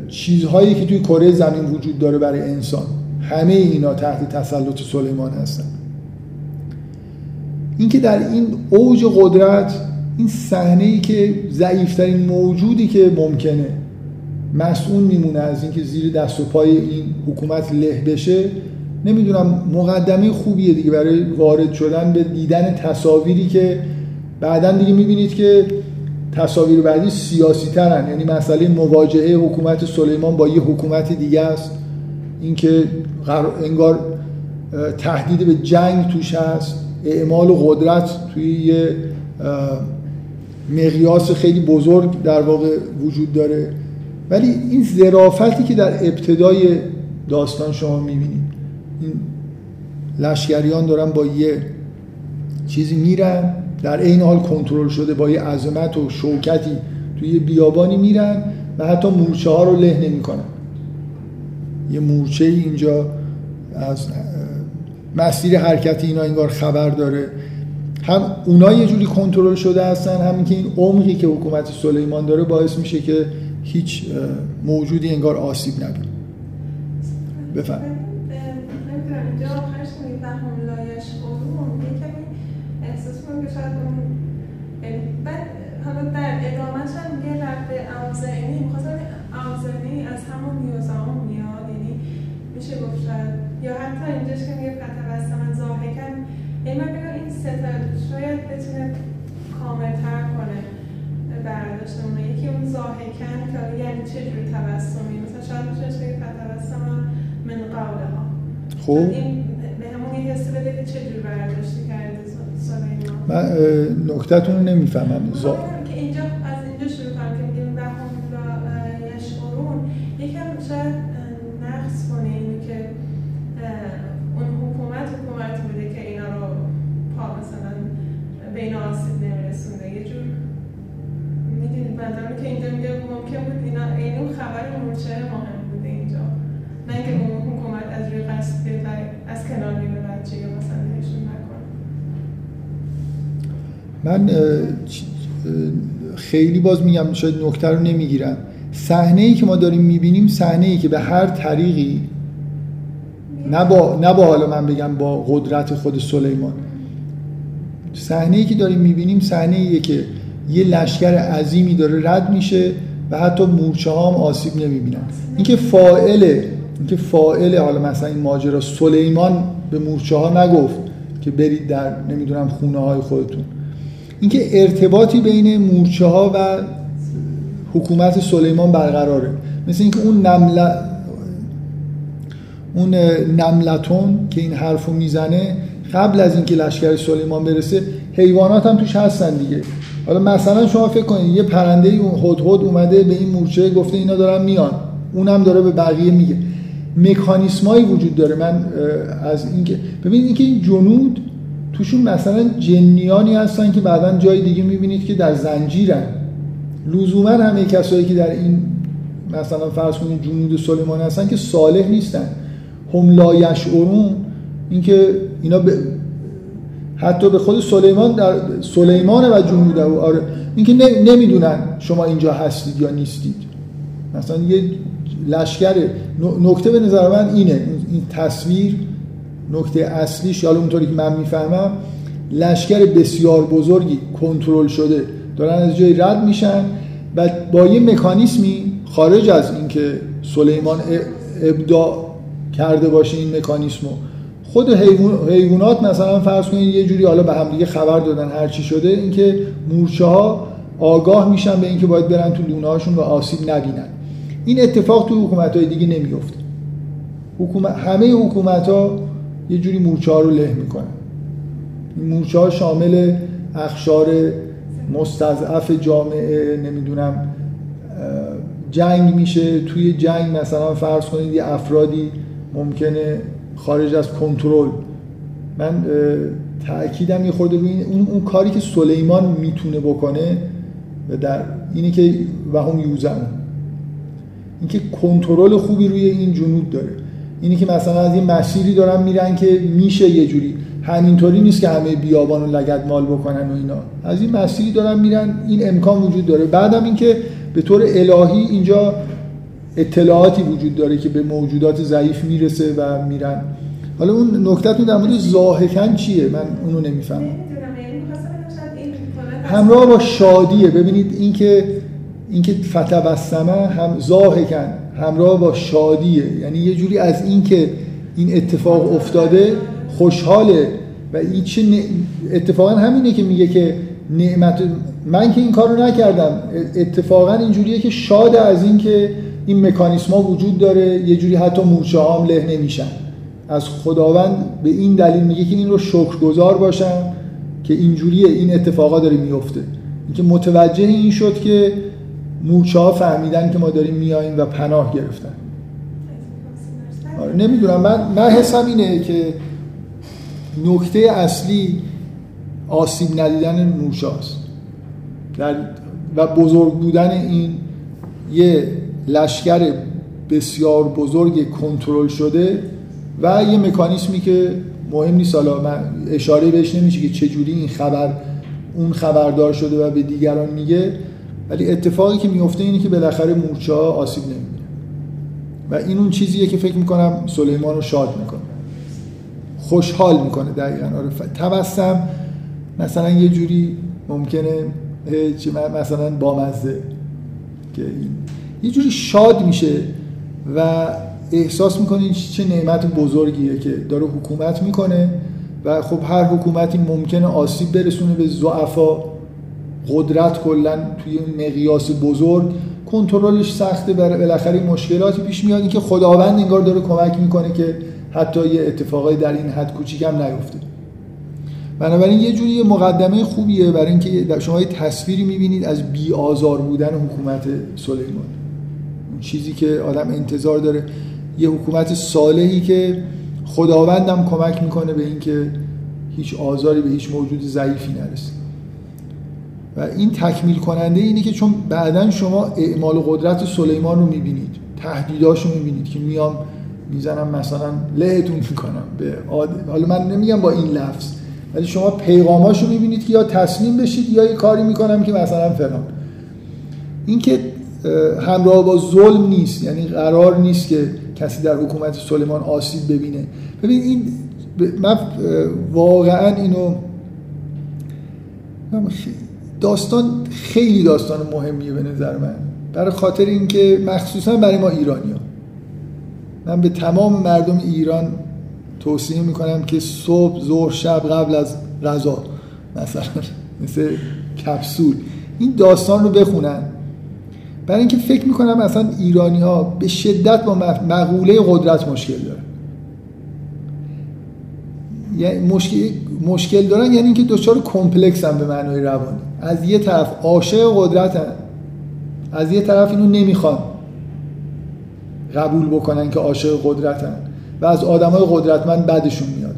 چیزهایی که توی کره زمین وجود داره برای انسان. همه اینا تحت تسلط سلیمان هستن. اینکه در این اوج قدرت این صحنه ای که ضعیفترین موجودی که ممکنه مسئول میمونه از اینکه زیر دست و پای این حکومت له بشه. نمی‌دونم مقدمه خوبیه دیگه برای وارد شدن به دیدن تصاویری که بعدا دیگه می‌بینید که تصاویر بعدی سیاسی ترن یعنی مسئله مواجهه حکومت سلیمان با یه حکومت دیگه است. اینکه انگار تهدید به جنگ توش هست. اعمال و قدرت توی یه مقیاس خیلی بزرگ در واقع وجود داره. ولی این ظرافتی که در ابتدای داستان شما می‌بینید این لشکریان دارن با یه چیزی میرن در این حال کنترل شده با یه عظمت و شوکتی توی یه بیابانی میرن و حتی مورچه ها رو له نمی‌کنن یه مورچه اینجا از مسیر حرکتی اینا انگار خبر داره. هم اونا یه جوری کنترل شده هستن همین که این عمقی که حکومت سلیمان داره باعث میشه که هیچ موجودی انگار آسیب نبینه بفهم برداشت اونه یکی اون ضاحکن که یعنی چه جور تبسمی؟ مثلا شاید میشه بگه فتوسم من قوله ها خب این به همون یه حسی بده که چه جور برداشتی کرده سلیمان من نکتتون رو نمی‌فهمم. زا... از کنار میره بچه یا مثلا بهشون نکنه. من خیلی باز میگم شاید نکته رو نمی‌گیرم. صحنه ای که ما داریم می‌بینیم صحنه ای که به هر طریقی نه با, نه با حالا من بگم با قدرت خود سلیمان. صحنه ای که داریم می‌بینیم صحنه ایه که یه لشکر عظیمی داره رد میشه و حتی مورچه ها هم آسیب نمی‌بینن. اینکه فائل اینکه فائل حالا مثلا این ماجرا سلیمان به مورچه ها نگفت که برید در نمی‌دونم خونه های خودتون. اینکه ارتباطی بین مورچه ها و حکومت سلیمان برقراره. مثل اینکه اون نمل اون نملتون که این حرفو می‌زنه قبل از اینکه لشکر سلیمان برسه حیوانات هم توش هستن دیگه. حالا مثلا شما فکر کنید یه پرنده اون هدهد اومده به این مورچه گفته اینا دارن میان. اونم داره به بقیه میگه. مکانیسمایی وجود داره. من از اینکه ببینید اینکه این جنود توشون مثلا جنیانی هستن که بعدا جای دیگه می‌بینید که در زنجیرن. لزوما همه کسایی که در این مثلا فرض کنید جنود سلیمان هستن که صالح نیستن. هم لا یشعرون. اینکه اینا به حتی به خود سلیمان در سلیمان و جنود او آره. اینکه نمی‌دونن شما اینجا هستید یا نیستید. مثلا یه لشکر نکته به نظر من اینه. این تصویر نکته اصلیش یا اونطوری که من می‌فهمم لشکر بسیار بزرگی کنترل شده. دارن از جای رد میشن و با یه مکانیسمی خارج از اینکه سلیمان ابداع کرده باشه این مکانیسمو. خود حیوانات مثلا فرض کنید یه جوری حالا به هم دیگه خبر دادن هر چی شده اینکه مورچه ها آگاه میشن به اینکه باید برن تو لونه هاشون و آسیب نبینن. این اتفاق تو حکومت های دیگه نمیفته حکومت همه حکومت ها یه جوری مورچه ها رو له می‌کنن. این مورچه ها شامل اخشار مستضعف جامعه نمی‌دونم جنگ میشه. توی جنگ مثلا فرض کنید یه افرادی ممکنه خارج از کنترل. من تاکیدم یه خورده روی اون, اون کاری که سلیمان می‌تونه بکنه و در اینی که و هم یوزن اینکه کنترل خوبی روی این جنود داره. اینی که مثلا از یه مسیری دارن میرن که میشه یه جوری. همینطوری نیست که همه بیابان و لگد مال بکنن و اینا. از این مسیری دارن میرن این امکان وجود داره. بعدم اینکه به طور الهی اینجا اطلاعاتی وجود داره که به موجودات ضعیف می‌رسه و میرن. حالا اون نکته در مورد زاهکن چیه؟ من اونو نمی‌فهمم. یعنی همراه با شادیه. ببینید اینکه اینکه فتبسمه هم زاهکن همراه با شادیه. یعنی یه جوری از اینکه این اتفاق افتاده خوشحاله. و این چه اتفاقا همینه که میگه که نعمت من که این کارو نکردم. اتفاقا اینجوریه که شاد از اینکه این مکانیسما وجود داره. یه جوری حتی مورچه هم له نمیشن از خداوند به این دلیل میگه که این رو شکرگزار باشم که اینجوریه این اتفاقا داره میفته. اینکه متوجه این شد که مورچه ها فهمیدن که ما داریم میاییم و پناه گرفتن. آره نمی‌دونم. من من حسم اینه که نکته اصلی آسیب ندیدن مورچه در و بزرگ بودن این یه لشکر بسیار بزرگ کنترل شده و یه مکانیسمی که مهم نیست. حالا من اشاره بهش نمیشه که چجوری این خبر اون خبردار شده و به دیگران میگه. ولی اتفاقی که میفته اینه که بالاخره مورچه ها آسیب نمی‌بینه و این اون چیزیه که فکر می‌کنم سلیمان رو شاد می‌کنه. خوشحال می‌کنه دقیقا. آره تبسم مثلا یه جوری ممکنه مثلا بامزه که این یه جوری شاد میشه و احساس می‌کنه چه نعمت بزرگیه که داره حکومت می‌کنه و خب هر حکومتی ممکنه آسیب برسونه به زعفا قدرت کلا توی مقیاس بزرگ کنترلش سخته. بالاخره مشکلاتی پیش میاد که خداوند انگار داره کمک می‌کنه که حتی یه اتفاقای در این حد کوچیک هم نیفته. بنابراین یه جوری مقدمه خوبیه برای اینکه شما یه تصویری می‌بینید از بی آزار بودن حکومت سلیمان. اون چیزی که آدم انتظار داره. یه حکومت صالحی که خداوندم کمک می‌کنه به اینکه هیچ آزاری به هیچ موجود ضعیفی نرسه. و این تکمیل کننده اینه که چون بعدا شما اعمال قدرت سلیمان رو می‌بینید تهدیداش رو می‌بینید که میام می‌زنم مثلا لهتون می‌کنم به حالا من نمیگم با این لفظ ولی شما پیغاماش رو می‌بینید که یا تسلیم بشید یا یه کاری می‌کنم که مثلا فلان. اینکه همراه با ظلم نیست یعنی قرار نیست که کسی در حکومت سلیمان آسیب ببینه. ببین این من واقعا اینو داستان خیلی داستان مهمیه به نظر من. برای خاطر اینکه مخصوصا برای ما ایرانی ها. من به تمام مردم ایران توصیه می‌کنم که صبح ظهر شب قبل از غذا مثلا مثل کپسول. این داستان رو بخونن. برای اینکه فکر می‌کنم اصلا ایرانی ها به شدت با مقوله قدرت مشکل دارن. یعنی مشکل, مشکل دارن یعنی اینکه دچار کمپلکس هم به معنای روانی. از یه طرف عاشق قدرتن. از یه طرف اینو نمی‌خوان قبول بکنن که عاشق قدرتن. و از آدمای قدرتمند بدشون میاد.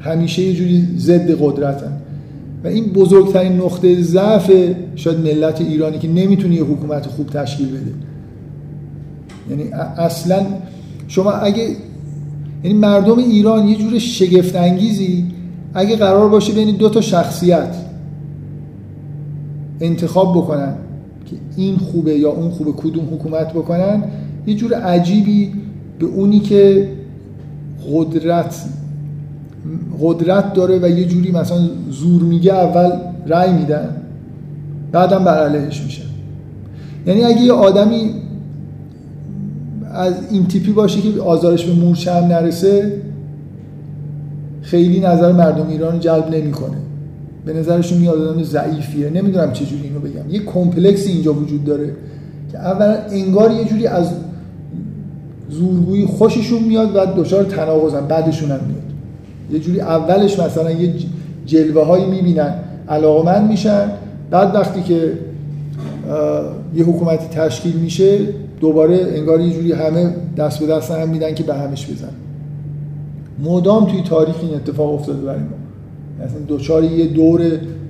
همیشه یه جوری ضد قدرتن. و این بزرگترین نقطه ضعف شاید ملت ایرانی که نمی‌تونه یه حکومت خوب تشکیل بده. یعنی اصلا شما اگه یعنی مردم ایران یه جور شگفت انگیزی اگه قرار باشه بین دو تا شخصیت انتخاب بکنن که این خوبه یا اون خوبه کدوم حکومت بکنن یه جور عجیبی به اونی که قدرت قدرت داره و یه جوری مثلا زور میگه اول رأی میدن بعدم بر علیهش میشه یعنی اگه یه آدمی از این تیپی باشه که آزارش به مورچه هم نرسه خیلی نظر مردم ایران جلب نمی‌کنه. به نظرشون میاد آدم ضعیفیه. نمی‌دونم چجوری اینو بگم. یه کمپلکسی اینجا وجود داره که اولا انگار یه جوری از زورگویی خوششون میاد و دچار تناقضن بعدشون هم میاد. یه جوری اولش مثلا یه جلوه هایی می‌بینن علاقمند میشن بعد وقتی که یه حکومتی تشکیل میشه دوباره انگار یه جوری همه دست به دست هم میدن که به همش بزن مدام توی تاریخ این اتفاق افتاده برای ما. مثلا دوچار یه دور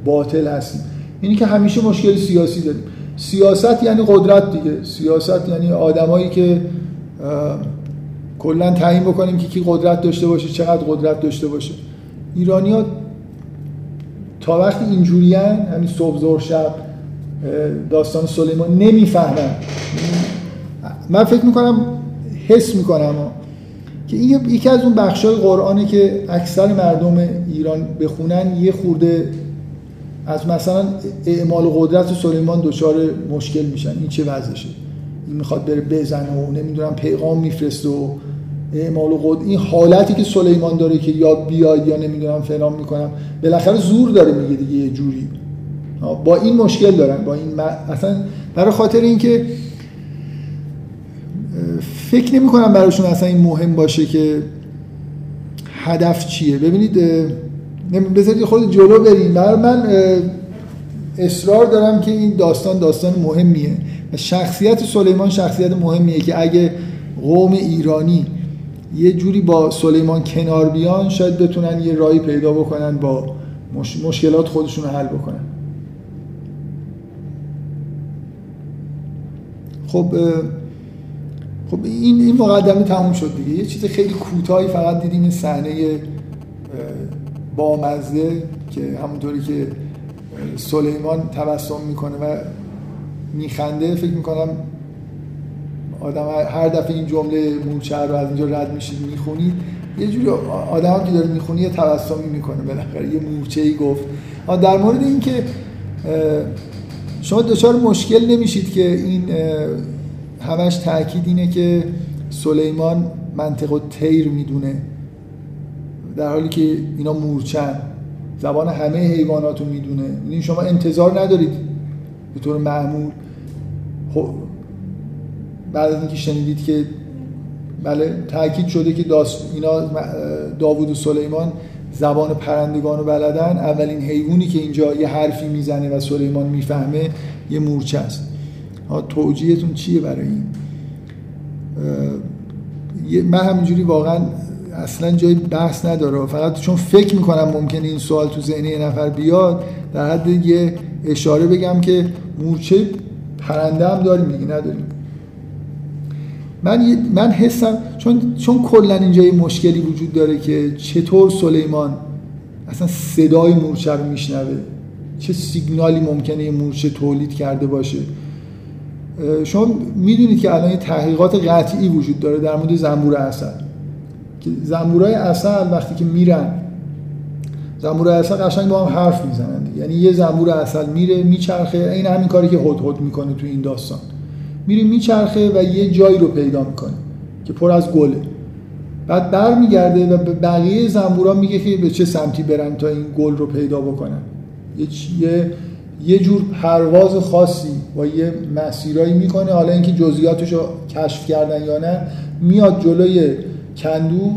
باطل هستیم. اینی که همیشه مشکل سیاسی داریم. سیاست یعنی قدرت دیگه. سیاست یعنی آدمایی که کلا تعیین بکنیم که کی قدرت داشته باشه چقدر قدرت داشته باشه. ایرانیا تا وقتی اینجوریان همین صبح ظهر شب داستان سلیمان نمی‌فهمن. من فکر می‌کنم حس می‌کنم که این یکی از اون بخشای قرآنه که اکثر مردم ایران بخونن یه خورده از مثلا اعمال قدرت سلیمان دچار مشکل میشن. این چه وضعشه؟ این می‌خواد بره بزنه و نمی‌دونم پیغام میفرسته و اعمال و این حالتی که سلیمان داره که یا بیاد یا نمی‌دونم فلان می‌کنم بالاخره زور داره میگه دیگه یه جوری. با این مشکل دارن با این اصلا برای خاطر اینکه فکر نمی کنم براشون اصلا این مهم باشه که هدف چیه. ببینید بذارید خود جلو بریم. برای من اصرار دارم که این داستان داستان مهمیه و شخصیت سلیمان شخصیت مهمیه که اگه قوم ایرانی یه جوری با سلیمان کنار بیان شاید بتونن یه رای پیدا بکنن با مشکلات خودشون رو حل بکنن. خب خب این این مقدمه تموم شد دیگه. یه چیز خیلی کوتاهی فقط دیدیم این صحنه بامزه که همونطوری که سلیمان تبسم می‌کنه و میخنده. فکر می‌کنم آدم هر دفعه این جمله مورچه رو از اینجا رد میشید می‌خونید. یه جوری آدم که داره می‌خونی یه تبسمی می‌کنه بالاخره یه مورچه ای گفت در مورد اینکه شما دچار مشکل نمیشید که این همش تاکید اینه که سلیمان منطق و تیر می‌دونه. در حالی که اینا مورچن. زبان همه حیوانات رو می‌دونه. یعنی شما انتظار ندارید به طور معمول. خب بعد از اینکه شنیدید که بله تاکید شده که داست اینا داوود و سلیمان زبان پرندگان رو بلدن. اولین حیوانی که اینجا یه حرفی می‌زنه و سلیمان می‌فهمه یه مورچه است. توجیهتون چیه برای این؟ من همینجوری واقعا اصلا جای بحث نداره. فقط چون فکر می‌کنم ممکنه این سوال تو ذهن یه نفر بیاد در حد یه اشاره بگم که مورچه پرنده هم داریم دیگه نداریم. من من حسم چون چون کلا اینجا یه مشکلی وجود داره که چطور سلیمان اصلا صدای مورچه رو میشنوه؟ چه سیگنالی ممکنه یه مورچه تولید کرده باشه؟ شما می‌دونید که الان تحقیقات قطعی وجود داره در مورد زنبور اصل. که زنبورای اصل وقتی که میرن زنبور اصل قشنگ با هم حرف می‌زنن یعنی یه زنبور اصل میره میچرخه. این همین کاری که هد هد می‌کنه تو این داستان. میره میچرخه و یه جایی رو پیدا می‌کنه که پر از گله. بعد برمیگرده و به بقیه زنبورا میگه که به چه سمتی برن تا این گل رو پیدا بکنن. یه یه جور پرواز خاصی با یه مسیرایی می‌کنه. حالا اینکه جزئیاتش رو کشف کردن یا نه میاد جلوی کندو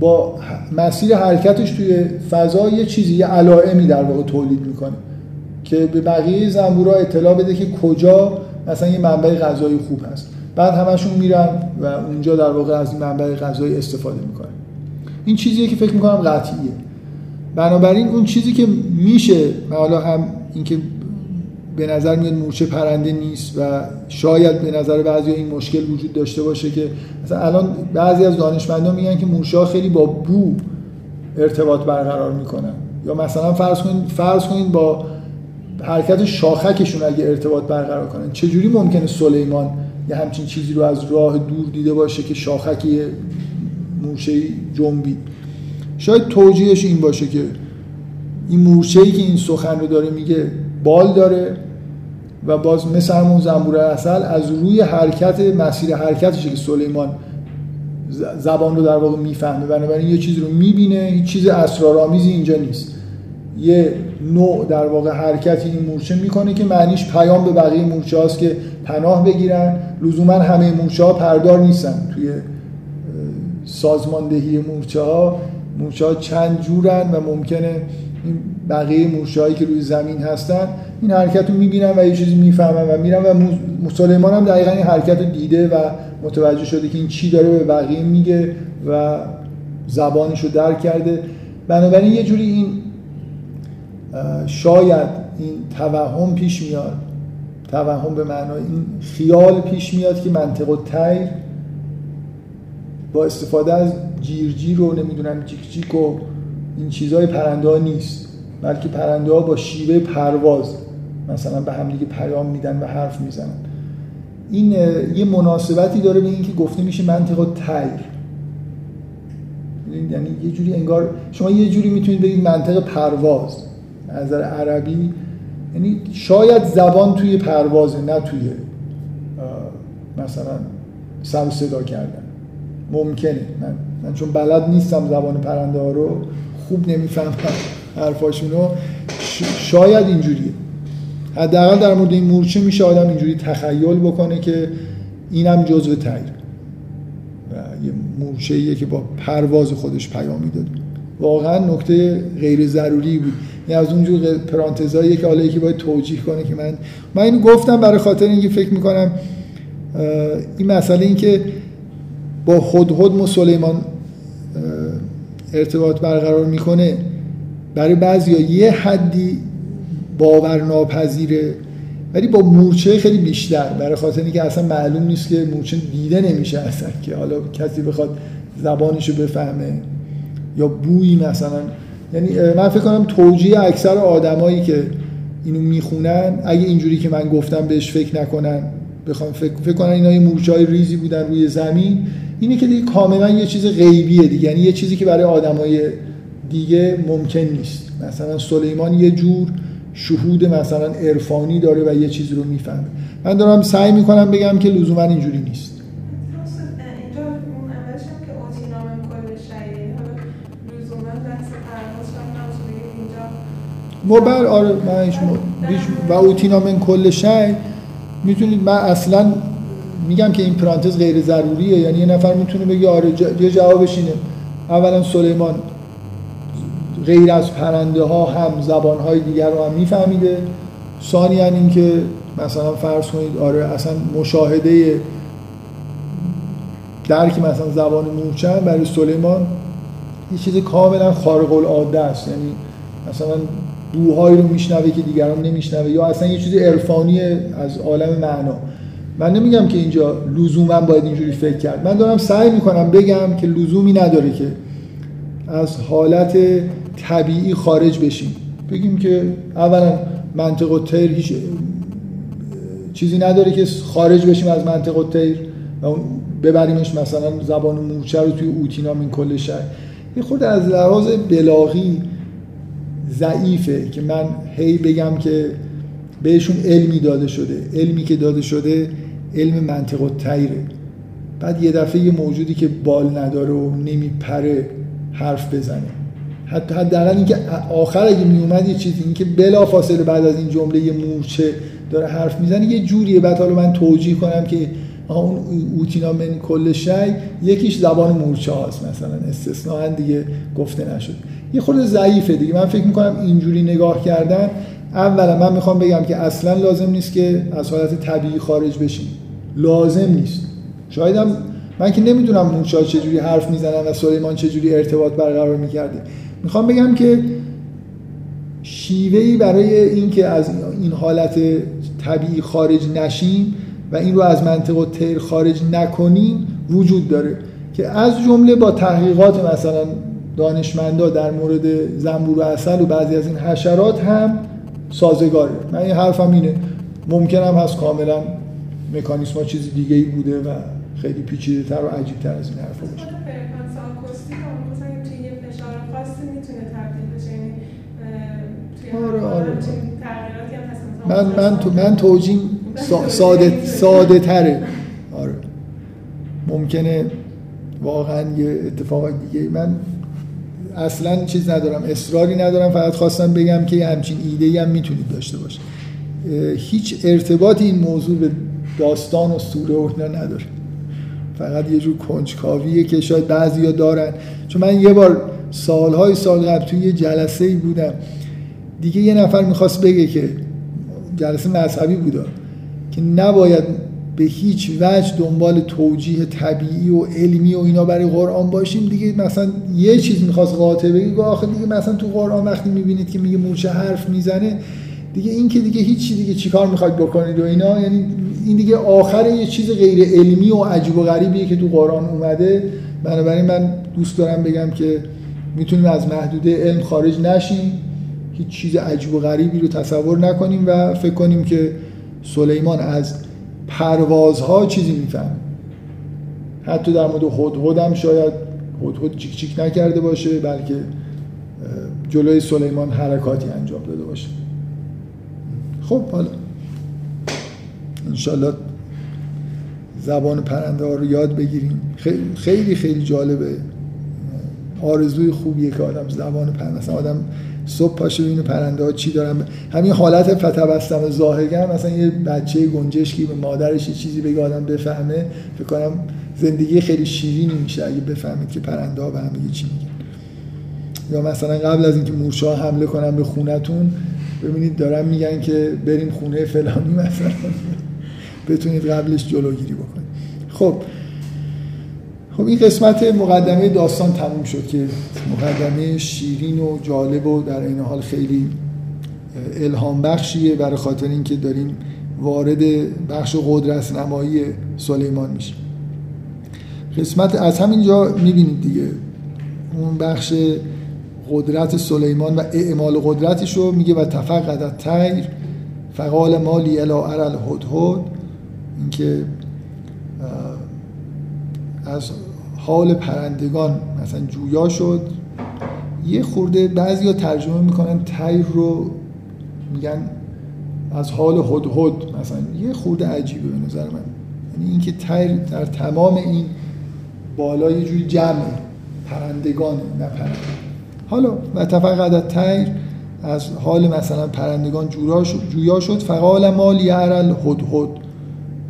با مسیر حرکتش توی فضا یه چیزی یه علائمی در واقع تولید می‌کنه که به بقیه زنبورا اطلاع بده که کجا مثلا یه منبع غذایی خوب هست. بعد همشون میرن و اونجا در واقع از این منبع غذایی استفاده می‌کنن. این چیزیه که فکر می‌کنم قطعیه. بنابراین اون چیزی که میشه حالا هم اینکه به نظر میاد مورچه پرنده نیست و شاید به نظر بعضی این مشکل وجود داشته باشه که مثلا الان بعضی از دانشمندان میگن که مورچه ها خیلی با بو ارتباط برقرار می‌کنن. یا مثلا فرض کنید فرض کنید با حرکت شاخکشون اگه ارتباط برقرار کنن. چجوری ممکنه سلیمان یه همچین چیزی رو از راه دور دیده باشه که شاخک یه مورچه جنبی؟ شاید توجیهش این باشه که این مورچه‌ای که این سخن رو داره میگه بال داره و باز مثل همون زنبور اصل از روی حرکت مسیر حرکتشه که سلیمان زبان رو در واقع می‌فهمه. بنابراین یه چیزی رو می‌بینه هیچ چیز اسرارآمیزی اینجا نیست. یه نوع در واقع حرکتی این مورچه می‌کنه که معنیش پیام به بقیه مورچه هاست که پناه بگیرن. لزوما همه مورچه ها پردار نیستن. توی سازماندهی مورچه ها مورچه ها چند جورن و ممکنه این بقیه مورچه‌هایی که روی زمین هستن این حرکت رو می‌بینن و یه چیزی می‌فهمن و میرن و سلیمان هم دقیقا این حرکت رو دیده و متوجه شده که این چی داره به بقیه میگه و زبانش رو درک کرده. بنابراین یه جوری این شاید این توهم پیش میاد. توهم به معنای این خیال پیش میاد که منطق و با استفاده از جیرجیر رو نمی‌دونم جیک جیک و این چیزهای پرنده ها نیست بلکه پرنده ها با شیوه پرواز مثلا به هم دیگه پیام میدن و حرف می‌زنن. این یه مناسبتی داره به اینکه گفته میشه منطق و تیر. یعنی یه جوری انگار شما یه جوری می‌تونید بگید منطق پرواز. نظر عربی یعنی شاید زبان توی پروازه نه توی مثلا سر صدا کردن. ممکنه. من, من چون بلد نیستم زبان پرنده ها رو خوب نمی‌فهمم حرفاشونو. شاید اینجوریه. حداقل در مورد این مورچه میشه آدم اینجوری تخیل بکنه که اینم جزو تیر. و یه مورچه که با پرواز خودش پیام می‌داد واقعا نکته غیر ضروری بود. این از اونجور پرانتزایی که حالا یکی باید توجیه کنه که من من اینو گفتم برای خاطر اینکه فکر می‌کنم این مسئله این که با خود و سلیمان ارتباط برقرار می‌کنه برای بعضی یه حدی باور ناپذیره ولی با مورچه خیلی بیشتر برای خاطر اینکه اصلا معلوم نیست که مورچه دیده نمیشه اصلا که حالا کسی بخواد زبانشو بفهمه یا بویی مثلا. یعنی من فکر کنم توجیه اکثر آدمایی که اینو می‌خونن اگه اینجوری که من گفتم بهش فکر نکنن بخوام فکر, فکر کنن اینا یه مورچه های ریزی بودن روی زمین. اینه که دیگه کاملا یه چیز غیبیه دیگه. یعنی یه چیزی که برای آدمای دیگه ممکن نیست. مثلا سلیمان یه جور شهود مثلا عرفانی داره و یه چیزی رو می‌فهمه. من دارم سعی می‌کنم بگم که لزوما اینجوری نیست. بر آره من و اوتینا من کل شی می‌تونید من اصلا میگم که این پرانتز غیر ضروریه. یعنی یه نفر می‌تونه بگه آره یه جوابش اینه اولا سلیمان غیر از پرنده ها هم زبان های دیگر رو هم میفهمیده. ثانیا این که مثلا فرض کنید آره اصلا مشاهده درک مثلا زبان مورچه برای سلیمان یه چیز کاملا خارق العاده است. یعنی مثلا بوهایی رو میشنوه که دیگران نمیشنوه یا اصلا یه چیز عرفانی از عالم معنا. من نمیگم که اینجا لزوما باید اینجوری فکر کرد. من دارم سعی می‌کنم بگم که لزومی نداره که از حالت طبیعی خارج بشیم. بگیم که اولا منطق و تر هیچ چیزی نداره که خارج بشیم از الطیر و اون ببریمش مثلا زبان مورچه رو توی اوتینا من کل شهر. یه خود از لحاظ بلاغی ضعیفه که من هی بگم که بهشون علمی داده شده. علمی که داده شده علم منطق و تیره بعد یه دفعه یه موجودی که بال نداره و نمیپره حرف بزنه. حتی حداقل اینکه آخر اگه میومد یه چیزی اینکه بلا فاصله بعد از این جمله یه مورچه داره حرف می‌زنه یه جوریه. بعد حالا من توجیه کنم که اون اوتینا من کل شی یکیش زبان مورچه هاست مثلا. استثناء دیگه گفته نشد. یه خورده ضعیفه دیگه. من فکر می‌کنم اینجوری نگاه کردن اولا من می‌خوام بگم که اصلا لازم نیست که از حالت طبیعی خارج بشیم. لازم نیست. شاید هم من که نمی‌دونم موشا چجوری حرف می‌زنن و سلیمان چجوری ارتباط برقرار می‌کرده. می‌خوام بگم که شیوهی برای اینکه از این حالت طبیعی خارج نشیم و این رو از منطق تیر خارج نکنیم وجود داره. که از جمله با تحقیقات مثلا دانشمندا در مورد زنبور و اصل و بعضی از این حشرات هم سازگاره. من این حرفم اینه. ممکنم هست کاملا مکانیسم ها چیز دیگه ای بوده و خیلی پیچیده تر و عجیب تر از این حرفا باشه. آره آره. من من تو من توجیم ساده ساده تره آره. ممکنه واقعا یه اتفاق دیگه من اصلا چیز ندارم اصراری ندارم. فقط خواستم بگم که همچین ایده هم می‌تونید داشته باشه هیچ ارتباطی این موضوع به داستان و سوره و نداره. فقط یه جور کنجکاویه که شاید بعضیا دارن. چون من یه بار سالهای سال قبل توی یه جلسه ای بودم. دیگه یه نفر می‌خواست بگه که جلسه مذهبی بوده که نباید به هیچ وجه دنبال توجیه طبیعی و علمی و اینا برای قرآن باشیم. دیگه مثلا یه چیز می‌خواست قاطع بگی آخه دیگه مثلا تو قرآن وقتی می‌بینید که میگه مورچه حرف می‌زنه دیگه این که دیگه هیچی دیگه چیکار می‌خواید بکنید و اینا یعنی این دیگه آخر یه چیز غیر علمی و عجیب و غریبیه که تو قرآن اومده. بنابراین من دوست دارم بگم که می‌تونیم از محدوده علم خارج نشیم هیچ چیز عجیب و غریبی رو تصور نکنیم و فکر کنیم که سلیمان از پروازها چیزی میفهم حتی در مورد هدهد هم شاید هدهد چیک چیک نکرده باشه بلکه جلوی سلیمان حرکاتی انجام داده باشه. خب حالا انشالله زبان پرنده ها رو یاد بگیریم. خیلی خیلی جالبه. آرزوی خوبیه که آدم زبان پرنده مثلا آدم صبح پاشه اینو پرنده ها چی دارن. همین حالت فتبستم ظاهرگم مثلا یه بچه گنجشکی به مادرش یه چیزی بگه آدم بفهمه. فکر کنم زندگی خیلی شیرینی میشه اگه بفهمید که پرنده ها به هم چی میگن. یا مثلا قبل از اینکه مورچه حمله کنن به خونتون ببینید دارن میگن که بریم خونه فلانی مثلا. بتونید قبلش جلوگیری بکنید. خب. خب این قسمت مقدمه داستان تموم شد که مقدمه شیرین و جالب و در این حال خیلی الهام بخشیه برای خاطر اینکه داریم وارد بخش قدرت نمایی سلیمان میشیم. قسمت از همینجا می‌بینید دیگه. اون بخش قدرت سلیمان و اعمال قدرتش رو میگه و تفقد تیر فقال مالی الا ارل هدهد اینکه از حال پرندگان مثلا جویا شد. یه خورده بعضی ترجمه می‌کنن تیر رو میگن از حال هدهد. مثلا یه خورده عجیبه به نظر من. یعنی اینکه تیر در تمام این بالا یه جوری جمع پرندگانه نه پرنده حالا و تفقد تیر از حال مثلا پرندگان جورا شد جویا شد. فقال مالی ارل هدهد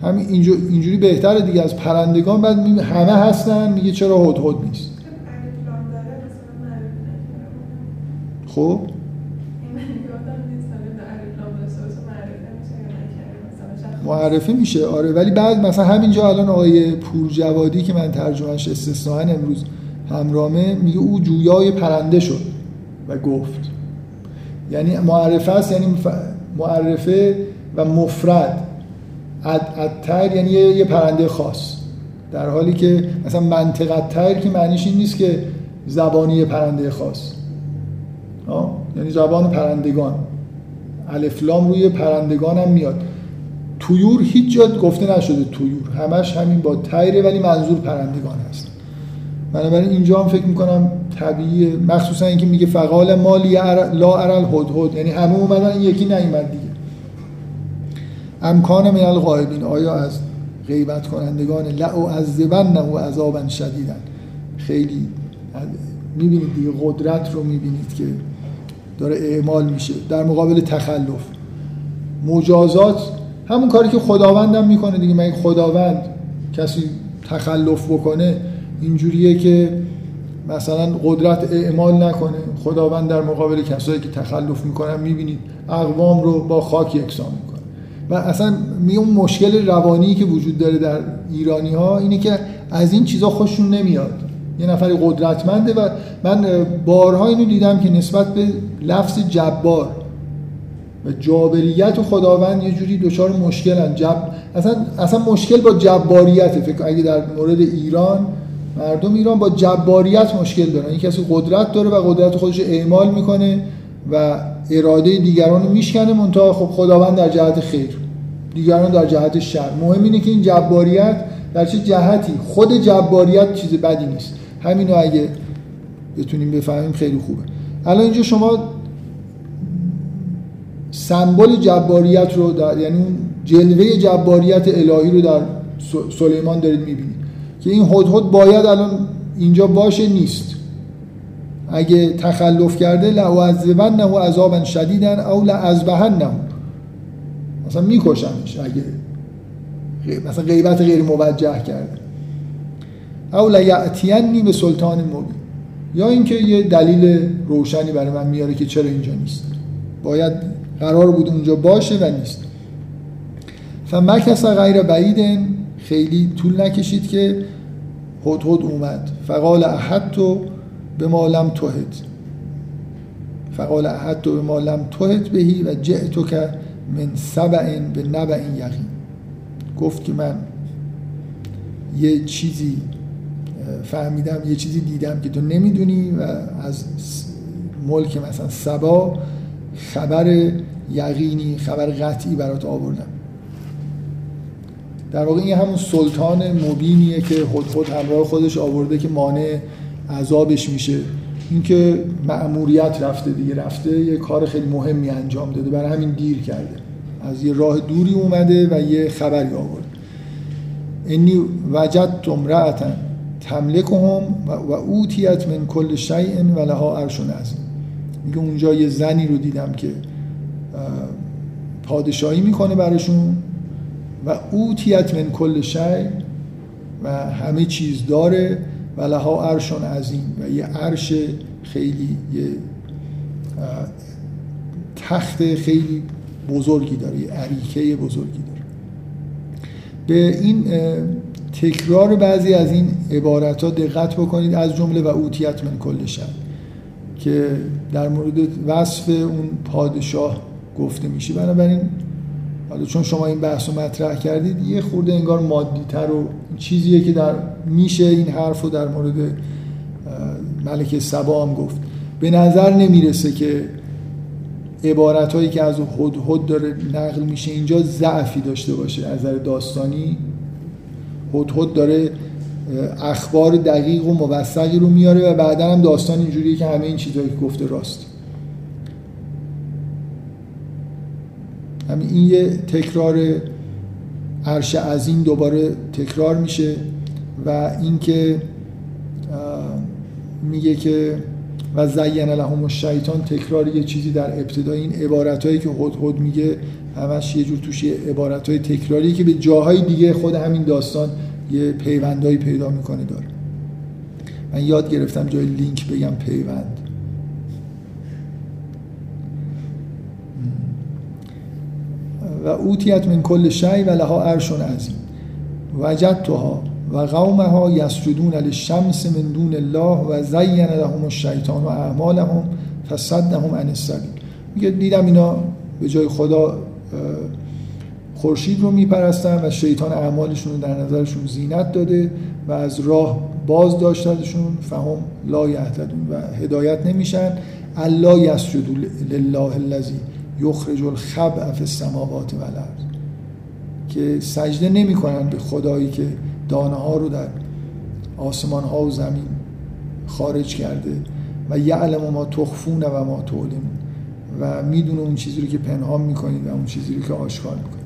همین اینجوری بهتره دیگه. از پرندگان بعد همه هستن میگه چرا هدهد نیست؟ خب معرفه میشه آره. ولی بعد مثلا همینجا الان آقای پورجوادی که من ترجمهش استثناء امروز همرامه میگه او جویای پرنده شد و گفت. یعنی معرفه است یعنی معرفه و مفرد. اد یعنی یه پرنده خاص. در حالی که مثلا منطقه تر که معنیش این نیست که زبانی پرنده خاص. آه؟ یعنی زبان پرندگان. الفلام روی پرندگان هم میاد. تویور هیچ جا گفته نشده تویور. همش همین با تیره ولی منظور پرندگان هست. بنابراین اینجا هم فکر می‌کنم طبیعیه. مخصوصا اینکه میگه فقال مالی لا ارل هد یعنی همه اومدن یکی نیومد دیگه. امکان من الغایبین آیا از غیبت کنندگان؟ لعو عذبن و عذابا شدیدن خیلی می‌بینید دیگه قدرت رو می‌بینید که داره اعمال میشه. در مقابل تخلف. مجازات همون کاری که خداوندم می‌کنه دیگه. من خداوند کسی تخلف بکنه اینجوریه که مثلا قدرت اعمال نکنه. خداوند در مقابل کسایی که تخلف می‌کنن می‌بینید اقوام رو با خاک یکسان می‌کنه. و اصلا می اون مشکل روانی که وجود داره در ایرانی ها اینه که از این چیزا خوششون نمیاد. یه نفری قدرتمنده و من بارها اینو دیدم که نسبت به لفظ جبار و جابریت و خداوند یه جوری دچار مشکلن. جب اصلا اصلا مشکل با جباریت فکر اگه در مورد ایران مردم ایران با جباریت مشکل دارن. این کسی قدرت داره و قدرت خودش اعمال می‌کنه و اراده دیگران رو میشکنه منتها خب خداوند در جهت خیر دیگران در جهت شر. مهم اینه که این جباریت در چه جهتی؟ خود جباریت چیز بدی نیست. همینو اگه بتونیم بفهمیم خیلی خوبه. الان اینجا شما سمبل جباریت رو در یعنی جلوه جباریت الهی رو در سلیمان دارید می‌بینید. که این هدهد باید الان اینجا باشه نیست. اگه تخلف کرده لعذبن نه عذابا شدیدن او لعذبهن نه مثلا میکشنش اگه مثلا غیبت غیر موجه کرده. او لیعتینی به سلطان مبین. یا اینکه یه دلیل روشنی برای من میاره که چرا اینجا نیست. باید قرار بود اونجا باشه و نیست. فمکس غیر بعیدن خیلی طول نکشید که هد هد اومد. فقال احد تو به مالم توهد فقال احد تو به مالم توهد بهی و تو که من سبعین به نبعین یقین. گفت که من یه چیزی فهمیدم یه چیزی دیدم که تو نمی‌دونی و از ملک مثلا سبا خبر یقینی خبر قطعی برات آوردم. در واقع این همون سلطان مبینیه که خود خود همراه خودش آورده که مانع عذابش میشه. اینکه مأموریت رفته دیگه رفته یه کار خیلی مهمی انجام داده برای همین دیر کرده. از یه راه دوری اومده و یه خبری آورد. انی وجدت امرأتا تملکهم و اوتیت من کل شیء و لها عرش عظیم میگه اونجا یه زنی رو دیدم که پادشاهی می‌کنه براشون. و اوتیت من کل شی و همه چیز داره و لها عرشون عظیم و یه عرش خیلی یه تخت خیلی بزرگی داره یه عریکه بزرگی داره. به این تکرار بعضی از این عبارت ها دقت بکنید از جمله و اوتیت من کل شب که در مورد وصف اون پادشاه گفته میشه. بنابراین حالا چون شما این بحث رو مطرح کردید یه خورده انگار مادی تر و چیزیه که در میشه این حرف رو در مورد ملک سبا هم گفت. به نظر نمی‌رسه که عبارت هایی که از هد داره نقل میشه اینجا ضعفی داشته باشه. از نظر داستانی هد داره اخبار دقیق و موثقی رو میاره و بعدا هم داستان اینجوریه که همه این چیزهایی که گفته راست. همین این یه تکرار عرش عظیم دوباره تکرار میشه و اینکه میگه که و زین لهم الشیطان تکرار یه چیزی در ابتدا این عبارت هایی که هد هد میگه همش یه جور توش یه عبارت های تکراری که به جاهای دیگه خود همین داستان یه پیوندهایی پیدا می‌کنه داره. من یاد گرفتم جای لینک بگم پیوند. و اوتیت من کل شی و لها عرش عظیم. وجدتها و قومها یسجدون للشمس من دون الله و زین لهم الشیطان و اعمالهم فصدهم عن السبیل. میگه دیدم اینا به جای خدا خورشید رو میپرستن و شیطان اعمالشون رو در نظرشون زینت داده و از راه باز داشتنشون فهم لا یهتدون و هدایت نمیشن. الله یسجد لله الذی یخرج الخبء فی السماوات و الارض. که سجده نمی‌کنن به خدایی که دانه ها رو در آسمان ها و زمین خارج کرده و یعلم ما تخفون و ما تعلمون و می‌دونه اون چیزی رو که پنهان می‌کنید و اون چیزی رو که آشکار می‌کنید.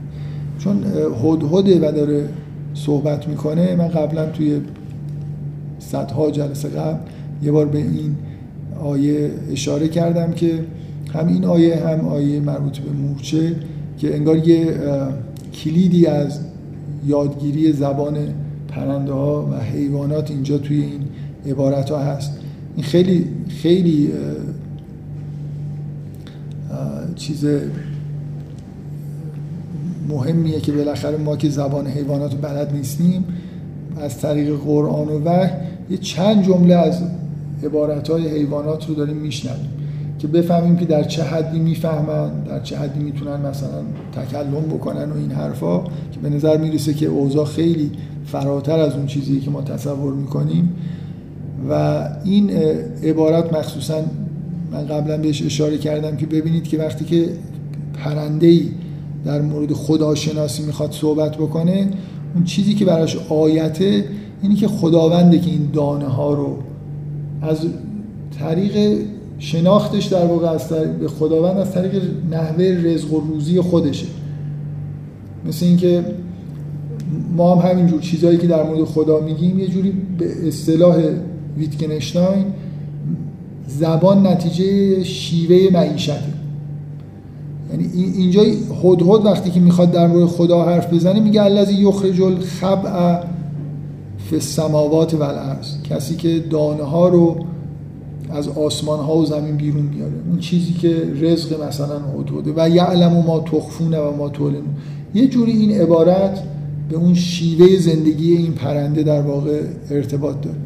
چون هدهده و داره صحبت می‌کنه من قبلا توی صدها جلسه قبل یه بار به این آیه اشاره کردم که هم این آیه هم آیه مربوط به مورچه که انگار یه کلیدی از یادگیری زبان پرنده ها و حیوانات اینجا توی این عبارت ها هست. این خیلی خیلی چیز مهمیه که بالاخره ما که زبان حیوانات بلد نیستیم از طریق قرآن و وحی یه چند جمله از عبارت های حیوانات رو داریم میشنویم. که بفهمیم که در چه حدی می‌فهمن در چه حدی می‌تونن مثلا تکلم بکنن و این حرفا که به نظر می‌رسه که اوضاع خیلی فراتر از اون چیزی که ما تصور می‌کنیم. و این عبارت مخصوصا من قبلا بهش اشاره کردم که ببینید که وقتی که پرنده در مورد خداشناسی می‌خواد صحبت بکنه اون چیزی که براش آیته اینی که خداونده که این دانه ها رو از طریق شناختش در واقع از به خداوند از طریق نحوه رزق و روزی خودشه. مثل اینکه ما هم همینجور چیزهایی که در مورد خدا میگیم یه جوری به اصطلاح ویتکنشتاین زبان نتیجه شیوه معیشته. یعنی اینجا هدهد وقتی که می‌خواد در مورد خدا حرف بزنه میگه الذی یخرج الخبع فی السماوات و کسی که دانه ها رو از آسمان ها و زمین بیرون میاره اون چیزی که رزق مثلا هدهده و یعلم ما تخفونه و ما تولن یه جوری این عبارت به اون شیوه زندگی این پرنده در واقع ارتباط داره.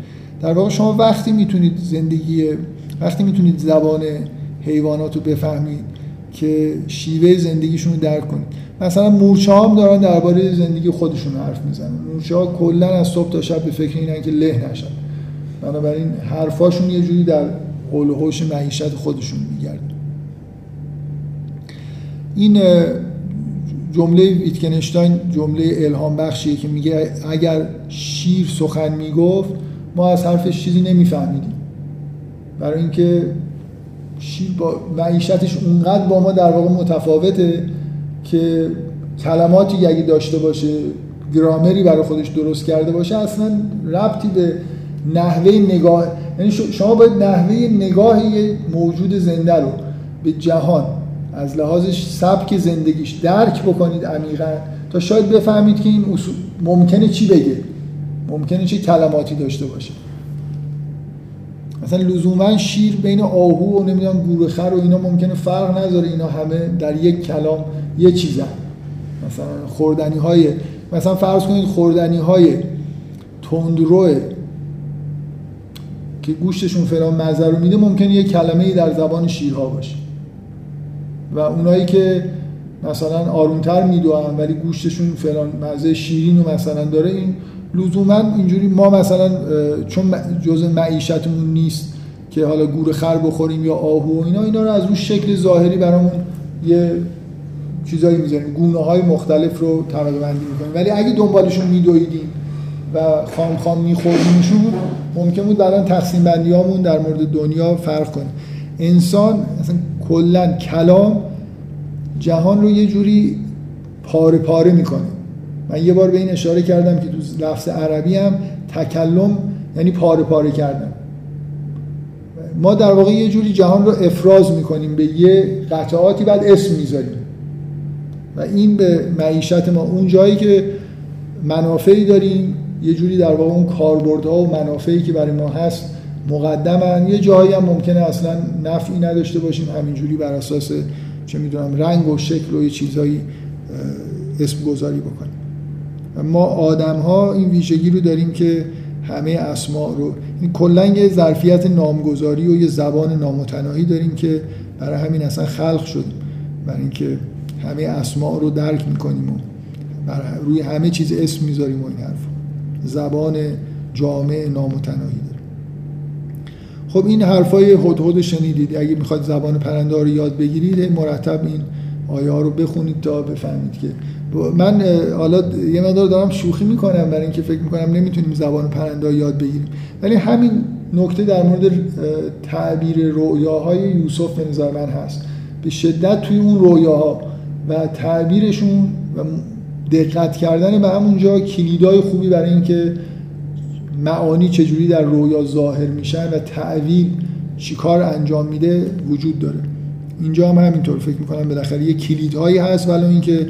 در واقع شما وقتی می‌تونید زندگی وقتی می‌تونید زبان حیوانات رو بفهمید که شیوه زندگیشون رو درک کنید. مثلا مورچه هم دارن درباره زندگی خودشون حرف می‌زنن. مورچه ها کلا از صبح تا شب به فکر اینن که له نشن. بنابراین حرفاشون یه جوری در قول و معیشت خودشون میگرد این جمله ویتکنشتاین جمله الهام بخشیه که میگه اگر شیر سخن می‌گفت ما از حرفش چیزی نمیفهمیدیم. برای اینکه شیر با معیشتش اونقدر با ما در واقع متفاوته که کلماتی اگه داشته باشه گرامری برای خودش درست کرده باشه اصلا ربطی به نحوه نگاه یعنی شما باید نحوه نگاه موجود زنده رو به جهان از لحاظش سبک زندگیش درک بکنید عمیقا تا شاید بفهمید که این اصول ممکنه چی بگه. ممکنه چه کلماتی داشته باشه. مثلا لزوما شیر بین آهو و نمی‌دونم گورخر و اینا ممکنه فرق نذاره. اینا همه در یک کلام یه چیزن. مثلا خوردنی های مثلا فرض کنید خوردنی های تندروه که گوشتشون فلان مزه رو میده ممکنه یه کلمه ای در زبان شیرها باشه. و اونایی که مثلا آرومتر میدوان ولی گوشتشون فلان مزه شیرین و مثلا داره این لزوما اینجوری ما مثلا چون جزء معیشتمون نیست که حالا گور خر بخوریم یا آهو و اینا اینا رو از رو شکل ظاهری برامون یه چیزایی می‌ذاریم. گونه های مختلف رو طبقه بندی می‌کنیم. ولی اگه دنبالشون میدویدیم و خام خام میخوردیمشون ممکن بود بعدا تقسیم بندی در مورد دنیا فرق کنه. انسان مثلا کلا کلام جهان رو یه جوری پاره پاره می‌کنه. من یه بار به این اشاره کردم که تو لفظ عربی هم تکلم یعنی پاره پاره کردم ما در واقع یه جوری جهان رو افراز می‌کنیم به یه قطعاتی بعد اسم می‌ذاریم. و این به معیشت ما. اون جایی که منافعی داریم یه جوری در واقع اون کاربردها و منافعی که برای ما هست مقدمن. یه جایی هم ممکنه اصلا نفعی نداشته باشیم همینجوری بر اساس چه می‌دونم رنگ و شکل و یه چیزایی اسم گذاری بکنیم. ما آدم ها این ویژگی رو داریم که همه اسماء رو این کلا یه ظرفیت نامگذاری و یه زبان نامتناهی داریم که برای همین اصلا خلق شدیم. برای اینکه همه اسماء رو درک می‌کنیم و روی همه چیز اسم می‌ذاریم و این حرف زبان جامع نامتناهی داره. خب این حرفای هدهد شنیدید. اگه می‌خواد زبان پرنده رو یاد بگیرید مرتب این آیه ها رو بخونید تا بفهمید که من حالا یه مقدار دارم شوخی می‌کنم برای اینکه فکر می‌کنم نمی‌تونیم زبان پرنده یاد بگیریم. ولی همین نکته در مورد تعبیر رویاهای یوسف به نظر من هست. به شدت توی اون رویاها و تعبیرشون و دقت کردن به همونجا کلیدای خوبی برای اینکه معانی چجوری در رویا ظاهر میشن و تعویل چیکار انجام میده وجود داره. اینجا هم همینطور فکر می‌کنم بالاخره یه کلیدهایی هست ولی اینکه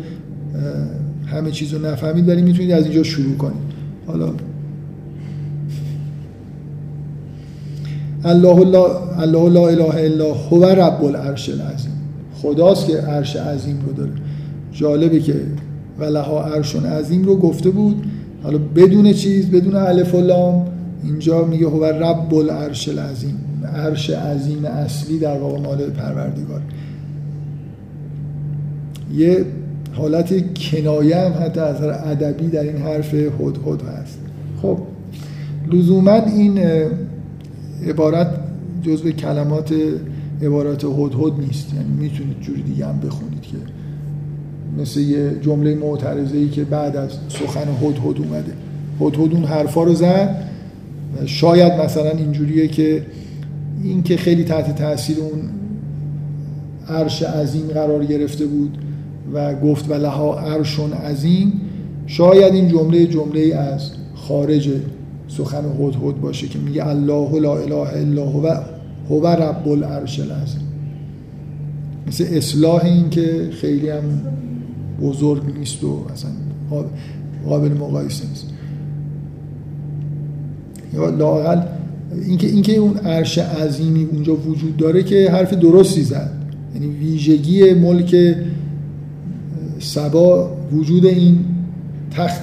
همه چیز رو نفهمید ولی می‌تونید از اینجا شروع کنید. حالا الله لا الله لا اله الا هو رب العرش العظیم. خداست که عرش عظیم رو داره. جالبه که ولها عرش عظیم رو گفته بود. حالا بدون چیز بدون الف و لام اینجا میگه هو رب العرش العظیم. عرش عظیم اصلی در واقع مال پروردگار. یه حالت کنایه هم حتی از ادبی در این حرف هد هست. خب لزوما این عبارت جزء کلمات عبارات هد نیست. یعنی می‌تونید جوری دیگه هم بخونید که مثل یه جمله معترضه ای که بعد از سخن هد اومده. هد اون حرفا رو زد. شاید مثلا اینجوریه که این که خیلی تحت تاثیر اون عرش عظیم قرار گرفته بود و گفت و لها عرشون عظیم شاید این جمله جمله از خارج سخن هد باشه که میگه الله لا اله الا هو هو رب العرش العظیم. مثل اصلاح این که خیلی هم بزرگ نیست و اصلا قابل مقایسه نیست. یا لاقل اینکه اینکه اون عرش عظیمی اونجا وجود داره که حرف درستی زد. یعنی ویژگی ملک سبا وجود این تخت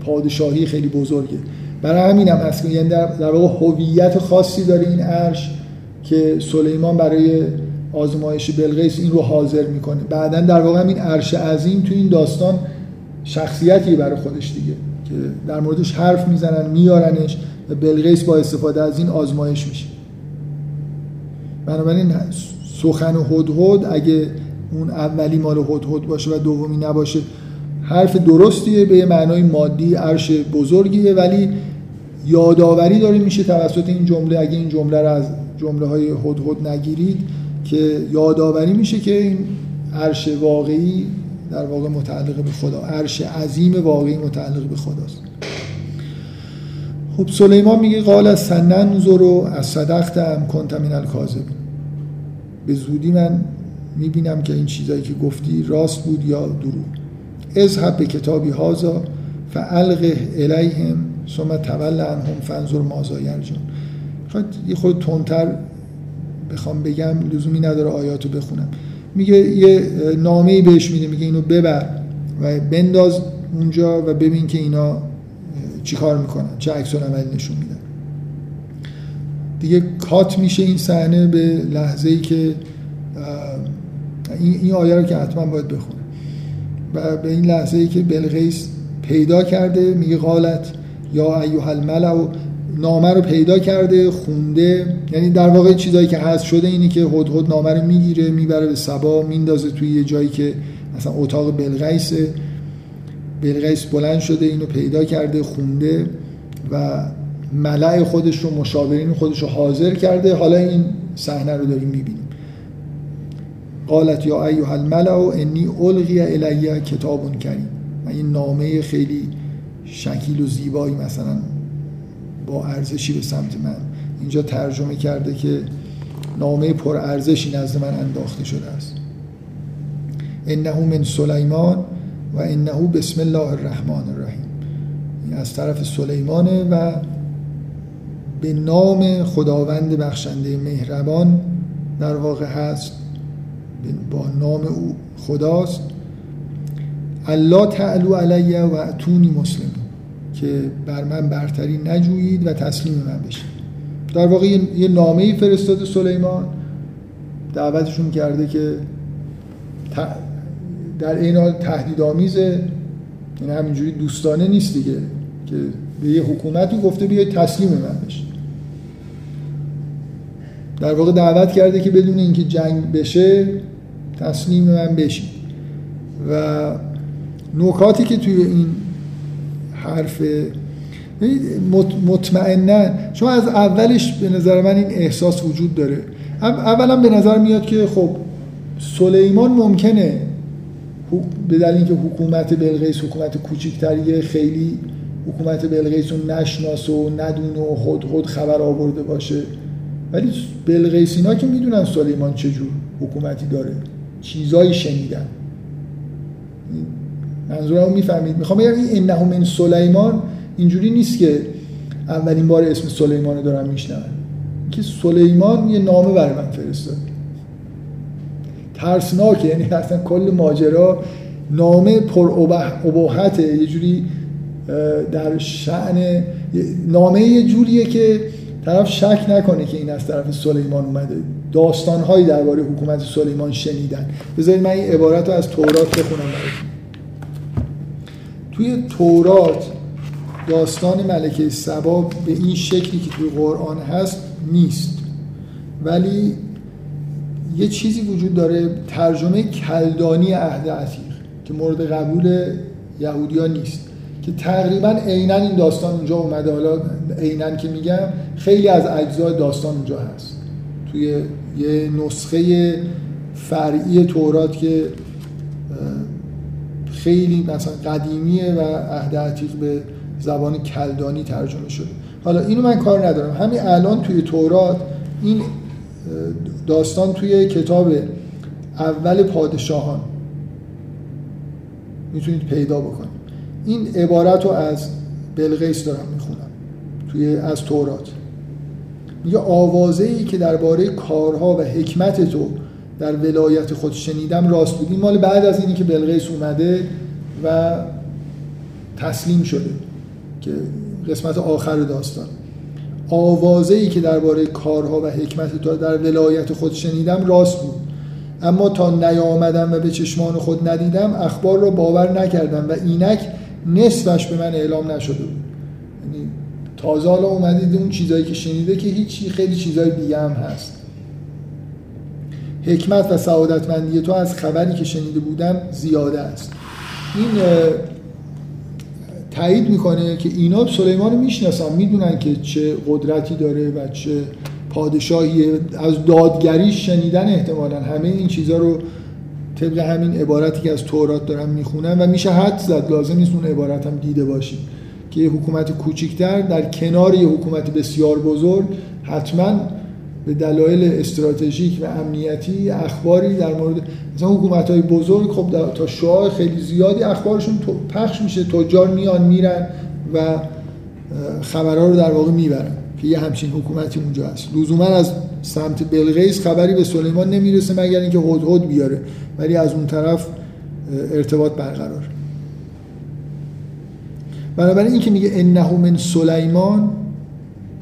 پادشاهی خیلی بزرگه. برای همین هم هست یعنی در, واقع هویت خاصی داره این عرش که سلیمان برای آزمایش بلقیس این رو حاضر می‌کنه. بعدا در واقع همین عرش عظیم تو این داستان شخصیتی برای خودش دیگه که در موردش حرف می‌زنن میارنش و بلقیس با استفاده از این آزمایش میشه. بنابراین سخن هدهد اگه اون اولی مال هدهد باشه و دومی نباشه حرف درستیه به معنای مادی عرش بزرگیه ولی یادآوری داره میشه توسط این جمله اگه این جمله رو از جمله های هدهد نگیرید که یادآوری میشه که این عرش واقعی در واقع متعلق به خدا عرش عظیم واقعی متعلق به خداست. خب سلیمان میگه قال از سنن رو از صدقت هم کنت من الکاذب به زودی من می‌بینم که این چیزایی که گفتی راست بود یا دروغ. اذهب به کتابی هازا فالقه الیهم ثم تول عنهم فانظر مازا یرجون. یه خود تندتر بخوام بگم لزومی نداره آیاتو بخونم. میگه یه نامه بهش میده میگه اینو ببر و بنداز اونجا و ببین که اینا چیکار می‌کنن چه عکس عملی نشون میدن. دیگه کات میشه این صحنه به لحظه ای که این, آیه رو که حتما باید بخونه. و به این لحظه ای که بلغیس پیدا کرده میگه قالت یا ایوه الملع نامه رو پیدا کرده خونده. یعنی در واقع چیزایی که هست شده اینی که هدهد نامه رو می‌گیره می‌بره به سبا میندازه توی یه جایی که مثلا اتاق بلغیسه بلغیس بلند شده اینو پیدا کرده خونده و ملع خودش رو مشاورین خودش رو حاضر کرده. حالا این صحنه رو داریم می‌بینیم. قالت یا ایها الملع انی القی الی کتاب کریم. این نامه خیلی شکیل و زیبایی مثلا با ارزشی به سمت من. اینجا ترجمه کرده که نامه پر ارزشی نزد من انداخته شده است. انه من سلیمان و انه بسم الله الرحمن الرحیم. این از طرف سلیمانه و به نام خداوند بخشنده مهربان در واقع هست. با نام او خداست. الله تعلو علیه و اتونی مسلم. که بر من برتری نجویید و تسلیم من بشید. در واقع یه نامه ای فرستاده سلیمان. دعوتشون کرده که در این حال تهدید آمیزه این همینجوری دوستانه نیست دیگه که به یه حکومتی گفته بیاید تسلیم من بشید. در واقع دعوت کرده که بدون اینکه جنگ بشه تسلیم من بشید. و نکاتی که توی این حرف. مطمئنا شما از اولش به نظر من این احساس وجود داره. اولا به نظر میاد که خب سلیمان ممکنه به دلیل اینکه حکومت بلقیس حکومت کوچکتریه خیلی حکومت بلقیس رو نشناس و ندونه و خود خود خبر آورده باشه. ولی بلقیسینا که می‌دونن سلیمان چجور حکومتی داره. چیزایی شنیدن. منظورم می‌فهمید. می‌خوام بگم این انه من سلیمان اینجوری نیست که اولین بار اسم سلیمان رو دارم میشنون که سلیمان یه نامه برای من فرستاد. ترسناکه یعنی اصلا کل ماجرا نامه پر اباحته یه جوری در شعن نامه یه جوریه که طرف شک نکنه که این از طرف سلیمان اومده. داستانهایی درباره حکومت سلیمان شنیدن. بذارید من این عبارت رو از تورات بخونم براتون. توی تورات داستان ملکه سبا به این شکلی که توی قرآن هست نیست. ولی یه چیزی وجود داره ترجمه کلدانی عهد عتیق که مورد قبول یهودیا نیست که تقریبا عینا این داستان اونجا اومده. حالا عینا که میگم خیلی از اجزای داستان اونجا هست. توی یه نسخه فرعی تورات که خیلی مثلا قدیمیه و عهد عتیق به زبان کلدانی ترجمه شده. حالا اینو من کار ندارم. همین الان توی تورات این داستان توی کتاب اول پادشاهان می‌تونید پیدا بکنید. این عبارت رو از بلغیس دارم می‌خونم. توی از تورات. میگه آوازه ای که درباره کارها و حکمت تو در ولایت خود شنیدم راست بود. این مال بعد از اینی که بلغیس اومده و تسلیم شده که قسمت آخر داستان. آوازه ای که درباره کارها و حکمت تو در ولایت خود شنیدم راست بود. اما تا نیامدم و به چشمان خود ندیدم اخبار را باور نکردم و اینک نصفش به من اعلام نشده بود. یعنی تازه حالا اومدید اون چیزایی که شنیده که هیچی خیلی چیزای دیگه هم هست. حکمت و سعادتمندی تو از خبری که شنیده بودم زیاده است. این تایید می‌کنه که اینا سلیمان رو می‌شناسن می‌دونن که چه قدرتی داره و چه پادشاهی از دادگریش شنیدن احتمالا. همه این چیزها رو طبق همین عبارتی که از تورات دارم می‌خونم و میشه حد زد. لازم نیست اون عبارت هم دیده باشیم. که یه حکومت کوچکتر در کنار یه حکومت بسیار بزرگ حتما به دلایل استراتژیک و امنیتی اخباری در مورد مثلا حکومت های بزرگ خب تا شعاع خیلی زیادی اخبارشون پخش میشه تجار میان میرن و خبرها رو در واقع می‌برن که یه همچین حکومتی اونجا هست. لزوما از سمت بلغیس خبری به سلیمان نمی‌رسه مگر اینکه هدهد بیاره ولی از اون طرف ارتباط برقرار. بنابراین این که میگه انه من سلیمان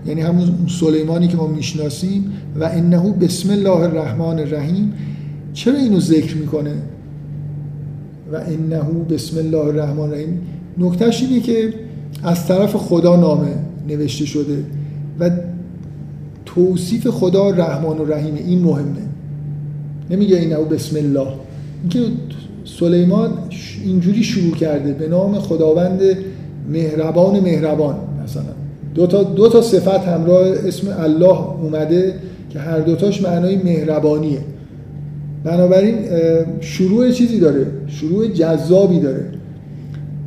یعنی همون سلیمانی که ما می‌شناسیم و انه بسم الله الرحمن الرحیم. چرا اینو ذکر می‌کنه؟ و انه بسم الله الرحمن الرحیم. نکتهش اینه که از طرف خدا نامه نوشته شده و توصیف خدا رحمان و رحیمه. این مهمه. نمیگه اینه بسم الله. اینکه سلیمان اینجوری شروع کرده به نام خداوند مهربان مهربان مثلا. دو تا, دو تا صفت همراه اسم الله اومده که هر دوتاش معنای مهربانیه. بنابراین شروع چیزی داره. شروع جذابی داره.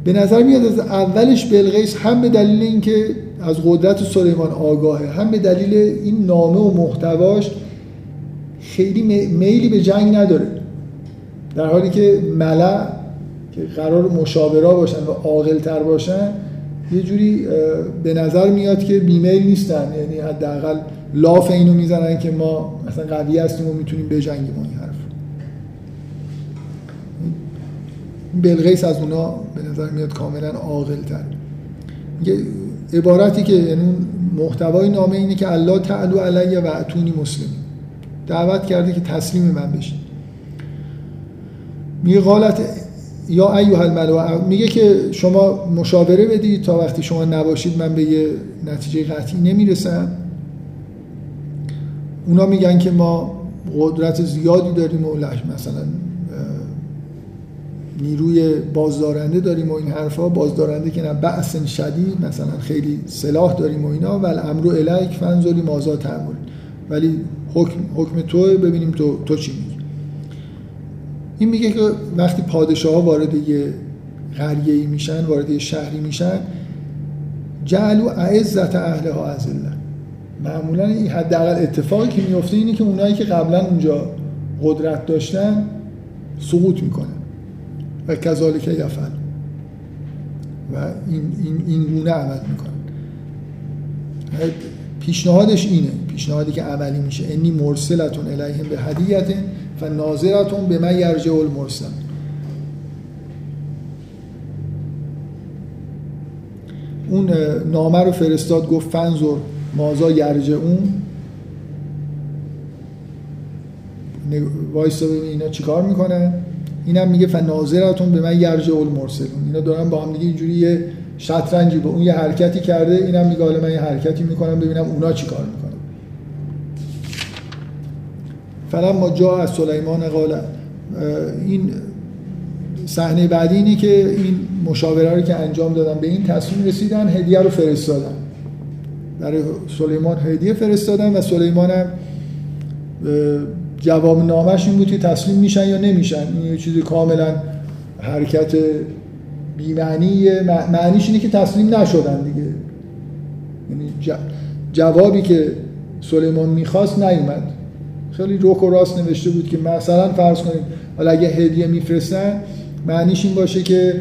به نظر میاد از اولش بلغیس هم به دلیل اینکه از قدرت سلیمان آگاهه هم به دلیل این نامه و محتواش خیلی میلی به جنگ نداره. در حالی که ملع که قرار مشاورا باشن و عاقلتر باشن یه جوری به نظر میاد که بیمیل نیستن. یعنی حداقل لاف اینو می‌زنن که ما مثلا قوی هستیم و می‌تونیم بجنگیم این حرف بلغیس از اونا به نظر میاد کاملا عاقل تر عبارتی که یعنی محتوای نامه اینه که الله تعالو علیه و اتونی مسلم دعوت کرده که تسلیم من بشه میگه قالت یا ایوه الملو میگه که شما مشاوره بدید تا وقتی شما نباشید من به یه نتیجه قطعی نمی‌رسم. اونا میگن که ما قدرت زیادی داریم و مثلا نیروی بازدارنده داریم و این حرفا. بازدارنده که نه بأس شدید مثلا خیلی سلاح داریم و اینا. و الامر الیک فنزوری مازا تعمل ولی حکم حکم تو ببینیم تو تو چی این میگه که وقتی پادشاه ها وارد یه قریه میشن وارد یه شهری میشن جعلو اعزت اهلها الله معمولا این حداقل اتفاقی که میفته اینه که اونایی که قبلا اونجا قدرت داشتن سقوط می‌کنن. و کذالک یفعل و این, این, این گونه عمل می‌کنن. پیشنهادش اینه. پیشنهادی که عملی میشه. انی مرسلتون الیهم به هدیت و ناظرتون به من یرجع المرسل. اون نامه رو فرستاد گفت فنزور مازا یرجع اون. وایسا ببین اینا چیکار می‌کنن اینم میگه فناظرتون به من یرجع المرسلون اینا دارن با هم دیگه اینجوری یه شطرنجی به اون یه حرکتی کرده. اینم میگه حالا من یه حرکتی می‌کنم ببینم اونا چیکار می‌کنن. فلان ما جا از سلیمان قال این صحنه بعدی اینه که این مشاوره رو که انجام دادن به این تصمیم رسیدن هدیه رو فرستادن. برای سلیمان هدیه فرستادن و سلیمان هم جواب نامش این بود که تسلیم میشن یا نمیشن. این یه چیزی کاملا حرکت بیمعنی معنیش اینه که تسلیم نشدن دیگه. یعنی جوابی که سلیمان می‌خواست نیومد. خیلی روک و راست نوشته بود که مثلا فرض کنیم حالا اگه هدیه میفرستن معنیش این باشه که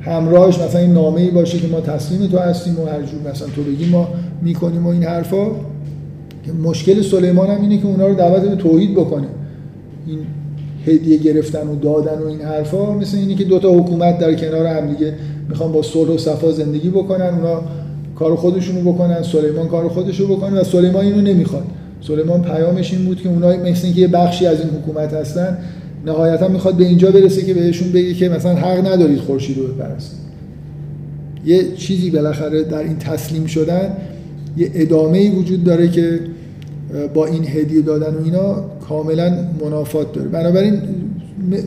همراهش مثلا این نامه ای باشه که ما تسلیم تو هستیم و هر جور مثلا تو بگی ما می‌کنیم و این حرفا. مشکل سلیمان هم اینه که اونا رو دعوت به توحید بکنه. این هدیه گرفتن و دادن و این حرفا مثل اینه که دوتا حکومت در کنار هم دیگه می‌خوان با صلح و صفا زندگی بکنن اونا کار خودشونو بکنن سلیمان کار خودشو بکنه و سلیمان اینو نمی‌خواد. سلیمان پیامش این بود که اونا مثل اینکه یه بخشی از این حکومت هستن نهایتا می‌خواد به اینجا برسه که بهشون بگه که مثلا حق ندارید خورشید رو بپرستید. یه چیزی بالاخره در این تسلیم شدن یه ادامه ای وجود داره که با این هدیه دادن و اینا کاملا منافات داره. بنابراین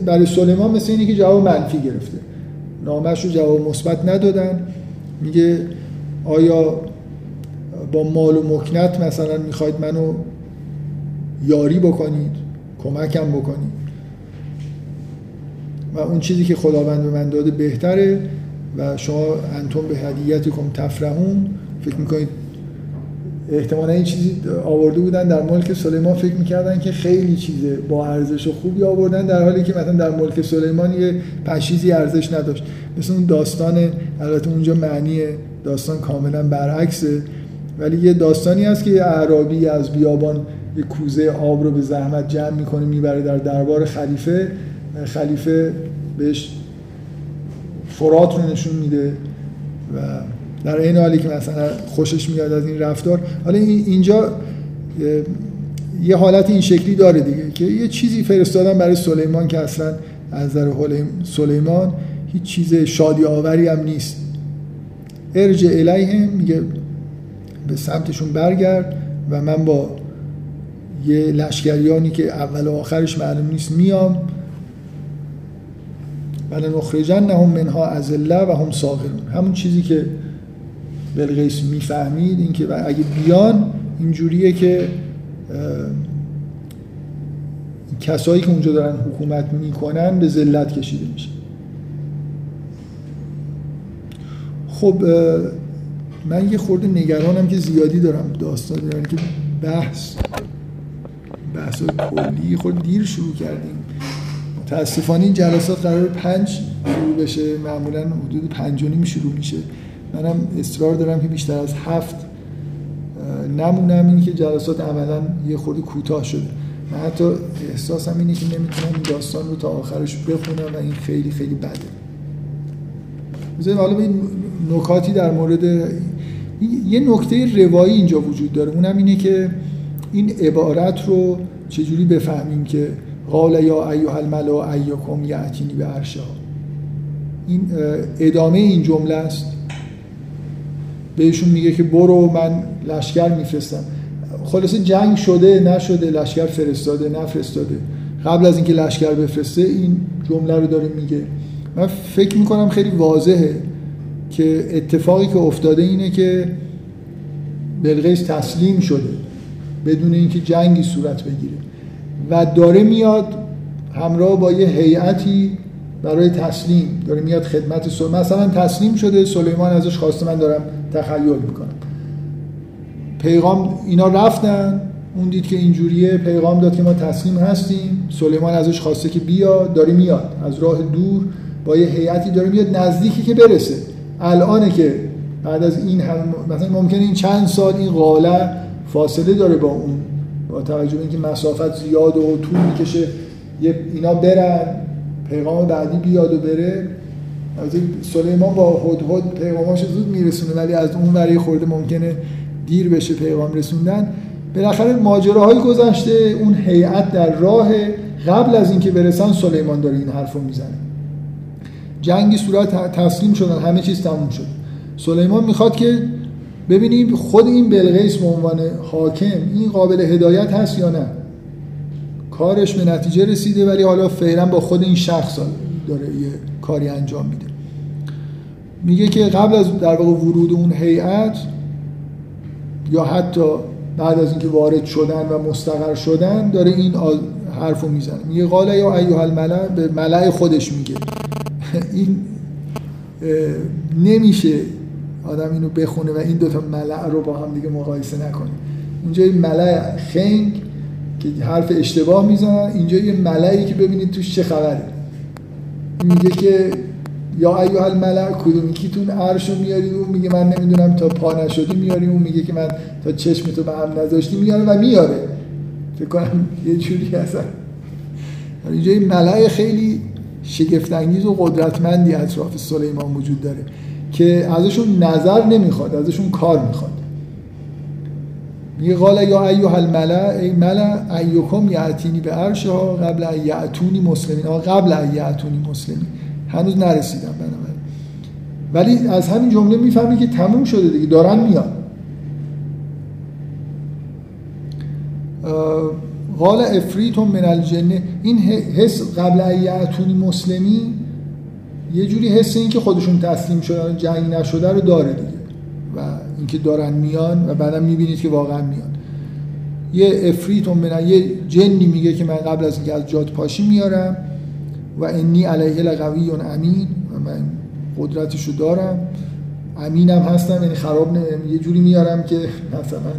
برای سلیمان مثل اینه که جواب منفی گرفته. نامش رو جواب مثبت ندادن. میگه آیا با مال و مکنت مثلا می‌خواید منو یاری بکنید کمکم بکنید. و اون چیزی که خداوند به من داده بهتره و شما انتم به هدیت کم تفرحون. فکر می‌کنید احتمالا این چیزی آورده بودن در ملک سلیمان. فکر می‌کردن که خیلی چیزه با ارزش و خوبی آوردن در حالی که مثلا در ملک سلیمان یه پشیزی ارزش نداشت. مثل اون داستان البته اونجا معنی داستان کاملا برعکسه. ولی یه داستانی هست که یه اعرابی از بیابان یه کوزه آب رو به زحمت جمع می‌کنه می‌بره در دربار خلیفه. خلیفه بهش فرات رو نشون میده و در این حالی که مثلا خوشش میاد از این رفتار. حالا اینجا یه حالت این شکلی داره دیگه که یه چیزی فرستادن برای سلیمان که اصلا از نظر سلیمان هیچ چیز شادی آوری هم نیست. ارجع الیهم میگه به سمتشون برگرد و من با یه لشکریانی که اول و آخرش معلوم نیست میام. ولی نخرجن نهم منها از و هم ساغرون همون چیزی که بلغیس می‌فهمید این که اگه بیان اینجوریه که کسایی که اونجا دارن حکومت می‌کنن به ذلت کشیده میشه. خب من یه خورده نگرانم که زیادی دارم داستان دارم که بحث بحث کلی خود دیر شروع کردیم. متاسفانه این جلسات قرار پنج شروع بشه معمولا حدود پنج و نیم شروع میشه. منم اصرار دارم که بیشتر از هفت نمونم اینی که جلسات عملا یه خورده کوتاه شده. من حتی احساسم اینه که نمی‌تونم این داستان رو تا آخرش بخونم و این خیلی خیلی بده. بذاریم حالا این نکاتی در مورد یه نکته روایی اینجا وجود داره. اونم اینه که این عبارت رو چجوری بفهمیم که قال یا ایها الملأ ایکم یعتینی به عرشها این ادامه این جمله است. بهشون میگه که برو من لشکر میفرستم. خلاصه جنگ شده نشده لشکر فرستاده نفرستاده. قبل از اینکه لشکر بفرسته این جمله رو داره میگه. من فکر می‌کنم خیلی واضحه. که اتفاقی که افتاده اینه که بلقیس تسلیم شده بدون اینکه جنگی صورت بگیره و داره میاد همراه با یه هیئتی برای تسلیم. داره میاد خدمت سلیمان مثلا تسلیم شده سلیمان ازش خواسته من دارم تخیل می‌کنم. پیغام اینا رفتن اون دید که اینجوریه پیغام داد که ما تسلیم هستیم. سلیمان ازش خواسته که بیا داره میاد. از راه دور با یه هیئتی داره میاد نزدیکی که برسه. الانه که بعد از این هم مثلا ممکنه این چند سال این قاله فاصله داره با اون. با توجه به اینکه مسافت زیاد و طول می‌کشه اینا برن پیغام بعدی بیاد و بره. سلیمان با هدهد پیغاماش زود میرسونه ولی از اون برای خورده ممکنه دیر بشه پیغام رسوندن. بالاخره ماجراهای گذشته اون هیئت در راه قبل از اینکه برسن سلیمان داره این حرفو می‌زنه. جنگی صورت تسلیم شدن همه چیز تموم شد. سلیمان می‌خواد که ببینیم خود این بلغیس به عنوان حاکم این قابل هدایت هست یا نه. کارش به نتیجه رسیده ولی حالا فعلا با خود این شخص داره یه کاری انجام میده. میگه که قبل از در واقع ورود اون هیئت یا حتی بعد از اینکه وارد شدن و مستقر شدن داره این حرفو می‌زنه. میگه قال یا ایها الملع به ملع خودش میگه. این نمیشه آدم اینو بخونه و این دوتا ملع رو با هم دیگه مقایسه نکنه. اونجا این ملع خنگ که حرف اشتباه می‌زنن اینجا یه ملعی که ببینید توش چه خبره. میگه که یا ایها الملع کدوم کیتون عرش رو میارید؟ اون میگه من نمی‌دونم تا پا نشدی میاریم اون میگه که من تا چشم تو به هم نذاشتی میاره و میاره. فکر کنم یه جوری هستن اینجا این ملع خیلی شگفتانگیز و قدرتمندی اطراف سلیمان وجود داره که ازشون نظر نمی‌خواد ازشون کار می‌خواد. میگه قال یا ایها الملع ای ملع ایکم یعتینی به عرشها قبل ان یعتونی مسلمین. قبل ان یعتونی مسلمین. هنوز نرسیدم بنابراین. ولی از همین جمله می‌فهمی که تموم شده دیگه دارن میان. قال افریت من الجنه. این حس قبل ایعتونی مسلمی؟ یه جوری حس این که خودشون تسلیم شدن جنگ نشده رو داره دیگه. و اینکه دارن میان و بعدا می‌بینید که واقعا میان. یه افریت من یه جنی میگه که من قبل از اینکه از جاد پاشی میارم و انی علیه لقوی امین و من قدرتش رو دارم. امینم هستم یعنی خراب نه یه جوری میارم که مثلا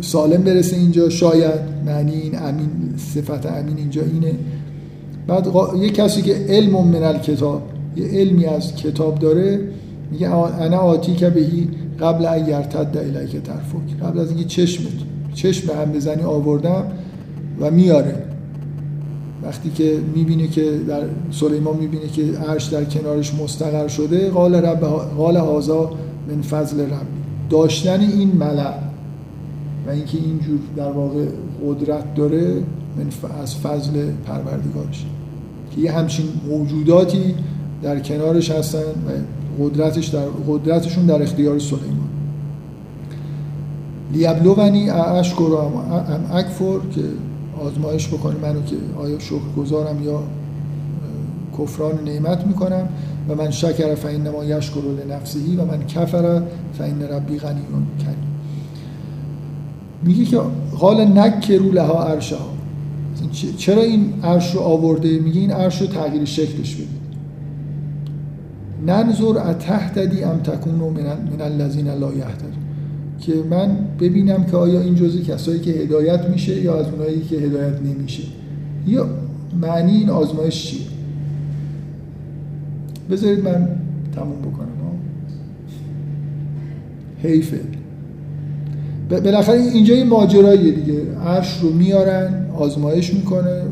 سالم برسه اینجا شاید معنی این امین صفت امین اینجا اینه. بعد یه کسی که علم من کتاب یه علمی از کتاب داره میگه انا آتی که بهی قبل ان یرتد الیک طرفک. قبل از اینکه چشمت چشم هم بزنی آوردم و میاره. وقتی که می‌بینه که در سلیمان می‌بینه که عرش در کنارش مستقر شده قال رب قال هازا من فضل رب داشتن این ملع و اینکه اینجور در واقع قدرت داره از فضل پروردگارش. که یه همچین موجوداتی در کنارش هستن و قدرتش در قدرتشون در اختیار سلیمان. لیبلونی اشکر ام اکفر که آزمایش بکنه منو که آیا شکر گذارم یا کفران نعمت می‌کنم. و من شکر فینما یشکر لنفسهی و من کفر فین ربی غنیون کریم میگه که قال نکرو لها عرشها. چرا این عرش رو آورده؟ میگه این عرش رو تغییر شکلش بده. ننظر اتهتدی ام تکونو من الذین لا یهتدون. که من ببینم که آیا این جزء کسایی که هدایت میشه یا از اونایی که هدایت نمیشه. یا معنی این آزمایش چیه؟ بذارید من تموم بکنم حیفه. بالاخره اینجا یه ماجراییه دیگه. عرش رو میارن آزمایش می‌کنه.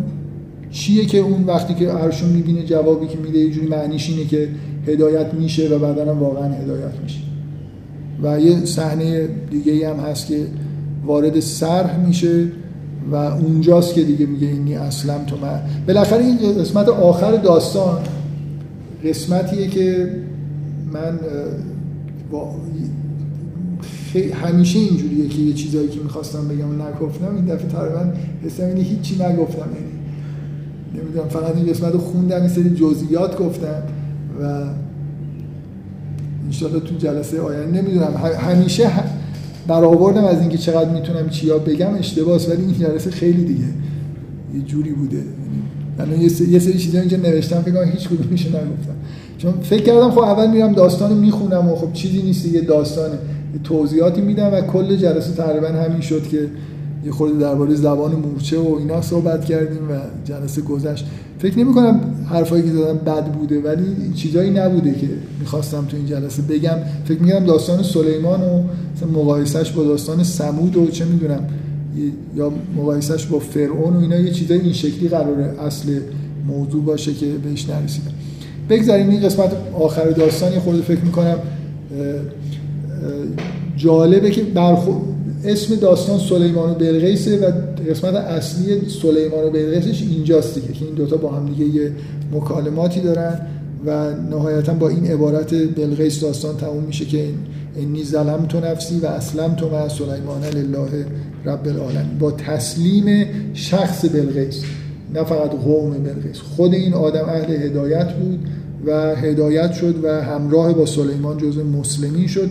چیه که اون وقتی که عرش رو می‌بینه جوابی که میده یه جوری معنیش اینه که هدایت میشه و بعدا واقعا هدایت میشه. و یه صحنه دیگه ای هم هست که وارد سرح میشه و اونجاست که دیگه میگه اینی اسلم تو من. بالاخره این قسمت آخر داستان قسمتیه که من همیشه اینجوریه که یه چیزایی که می‌خواستم بگم و نگفتم این دفعه تقریبا حسم اینه هیچی نگفتم. یعنی نمی‌دونم فقط این قسمت رو خوندم این سری جزئیات گفتم و انشالله تو جلسه آینده نمی‌دونم. همیشه برآوردم از اینکه چقدر می‌تونم چیا بگم اشتباس ولی این جلسه خیلی دیگه یه جوری بوده. یعنی یه سری چیزا اینجا نوشتم فکر کنم هیچ کدومش نگفتم. چون فکر کردم خب اول میرم داستان می‌خونم و خب چیزی نیست یه داستانه. توضیحاتی میدم و کل جلسه تقریبا همین شد که یه خورده درباره زبان مورچه و اینا صحبت کردیم و جلسه گذشت. فکر نمی کنم حرفایی که زدم بد بوده ولی چیزایی نبوده که می‌خواستم تو این جلسه بگم. فکر میگم داستان سلیمان و مقایسهش با داستان سمود و چه می‌دونم یا مقایسهش با فرعون و اینا یه چیزای این شکلی قراره اصل موضوع باشه که بهش نرسیدم. بگذاریم این قسمت آخر داستان یه خورده فکر می‌کنم جالبه که برخورد اسم داستان سلیمان و بلقیسه و قسمت اصلی سلیمان و بلقیسش اینجاست دیگه که این دوتا با هم دیگه یه مکالماتی دارن و نهایتا با این عبارت بلقیس داستان تموم میشه که انی ظلم تو نفسی و اسلم تو مع سلیمان لله رب العالمین. با تسلیم شخص بلقیس نه فقط قوم بلقیس خود این آدم اهل هدایت بود و هدایت شد و همراه با سلیمان جزء مسلمین شد.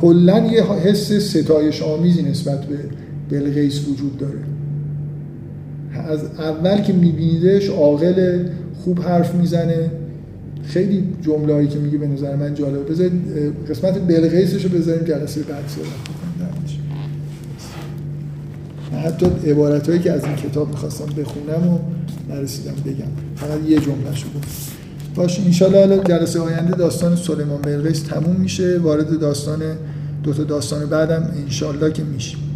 کلا یه حس ستایش آمیزی نسبت به بلغیس وجود داره. از اول که میبینیدش عاقل خوب حرف می‌زنه. خیلی جمله‌ای که میگه به نظر من جالبه. بذارید قسمت بلغیسش رو بذاریم جلسه بعد صحبت حتی عبارت هایی که از این کتاب می‌خواستم بخونم و نرسیدم بگم. فقط یه جمله گفت باشه انشالله جلسه آینده داستان سلیمان بلقیس تموم میشه. وارد داستان دو تا داستان بعدم انشالله که میشیم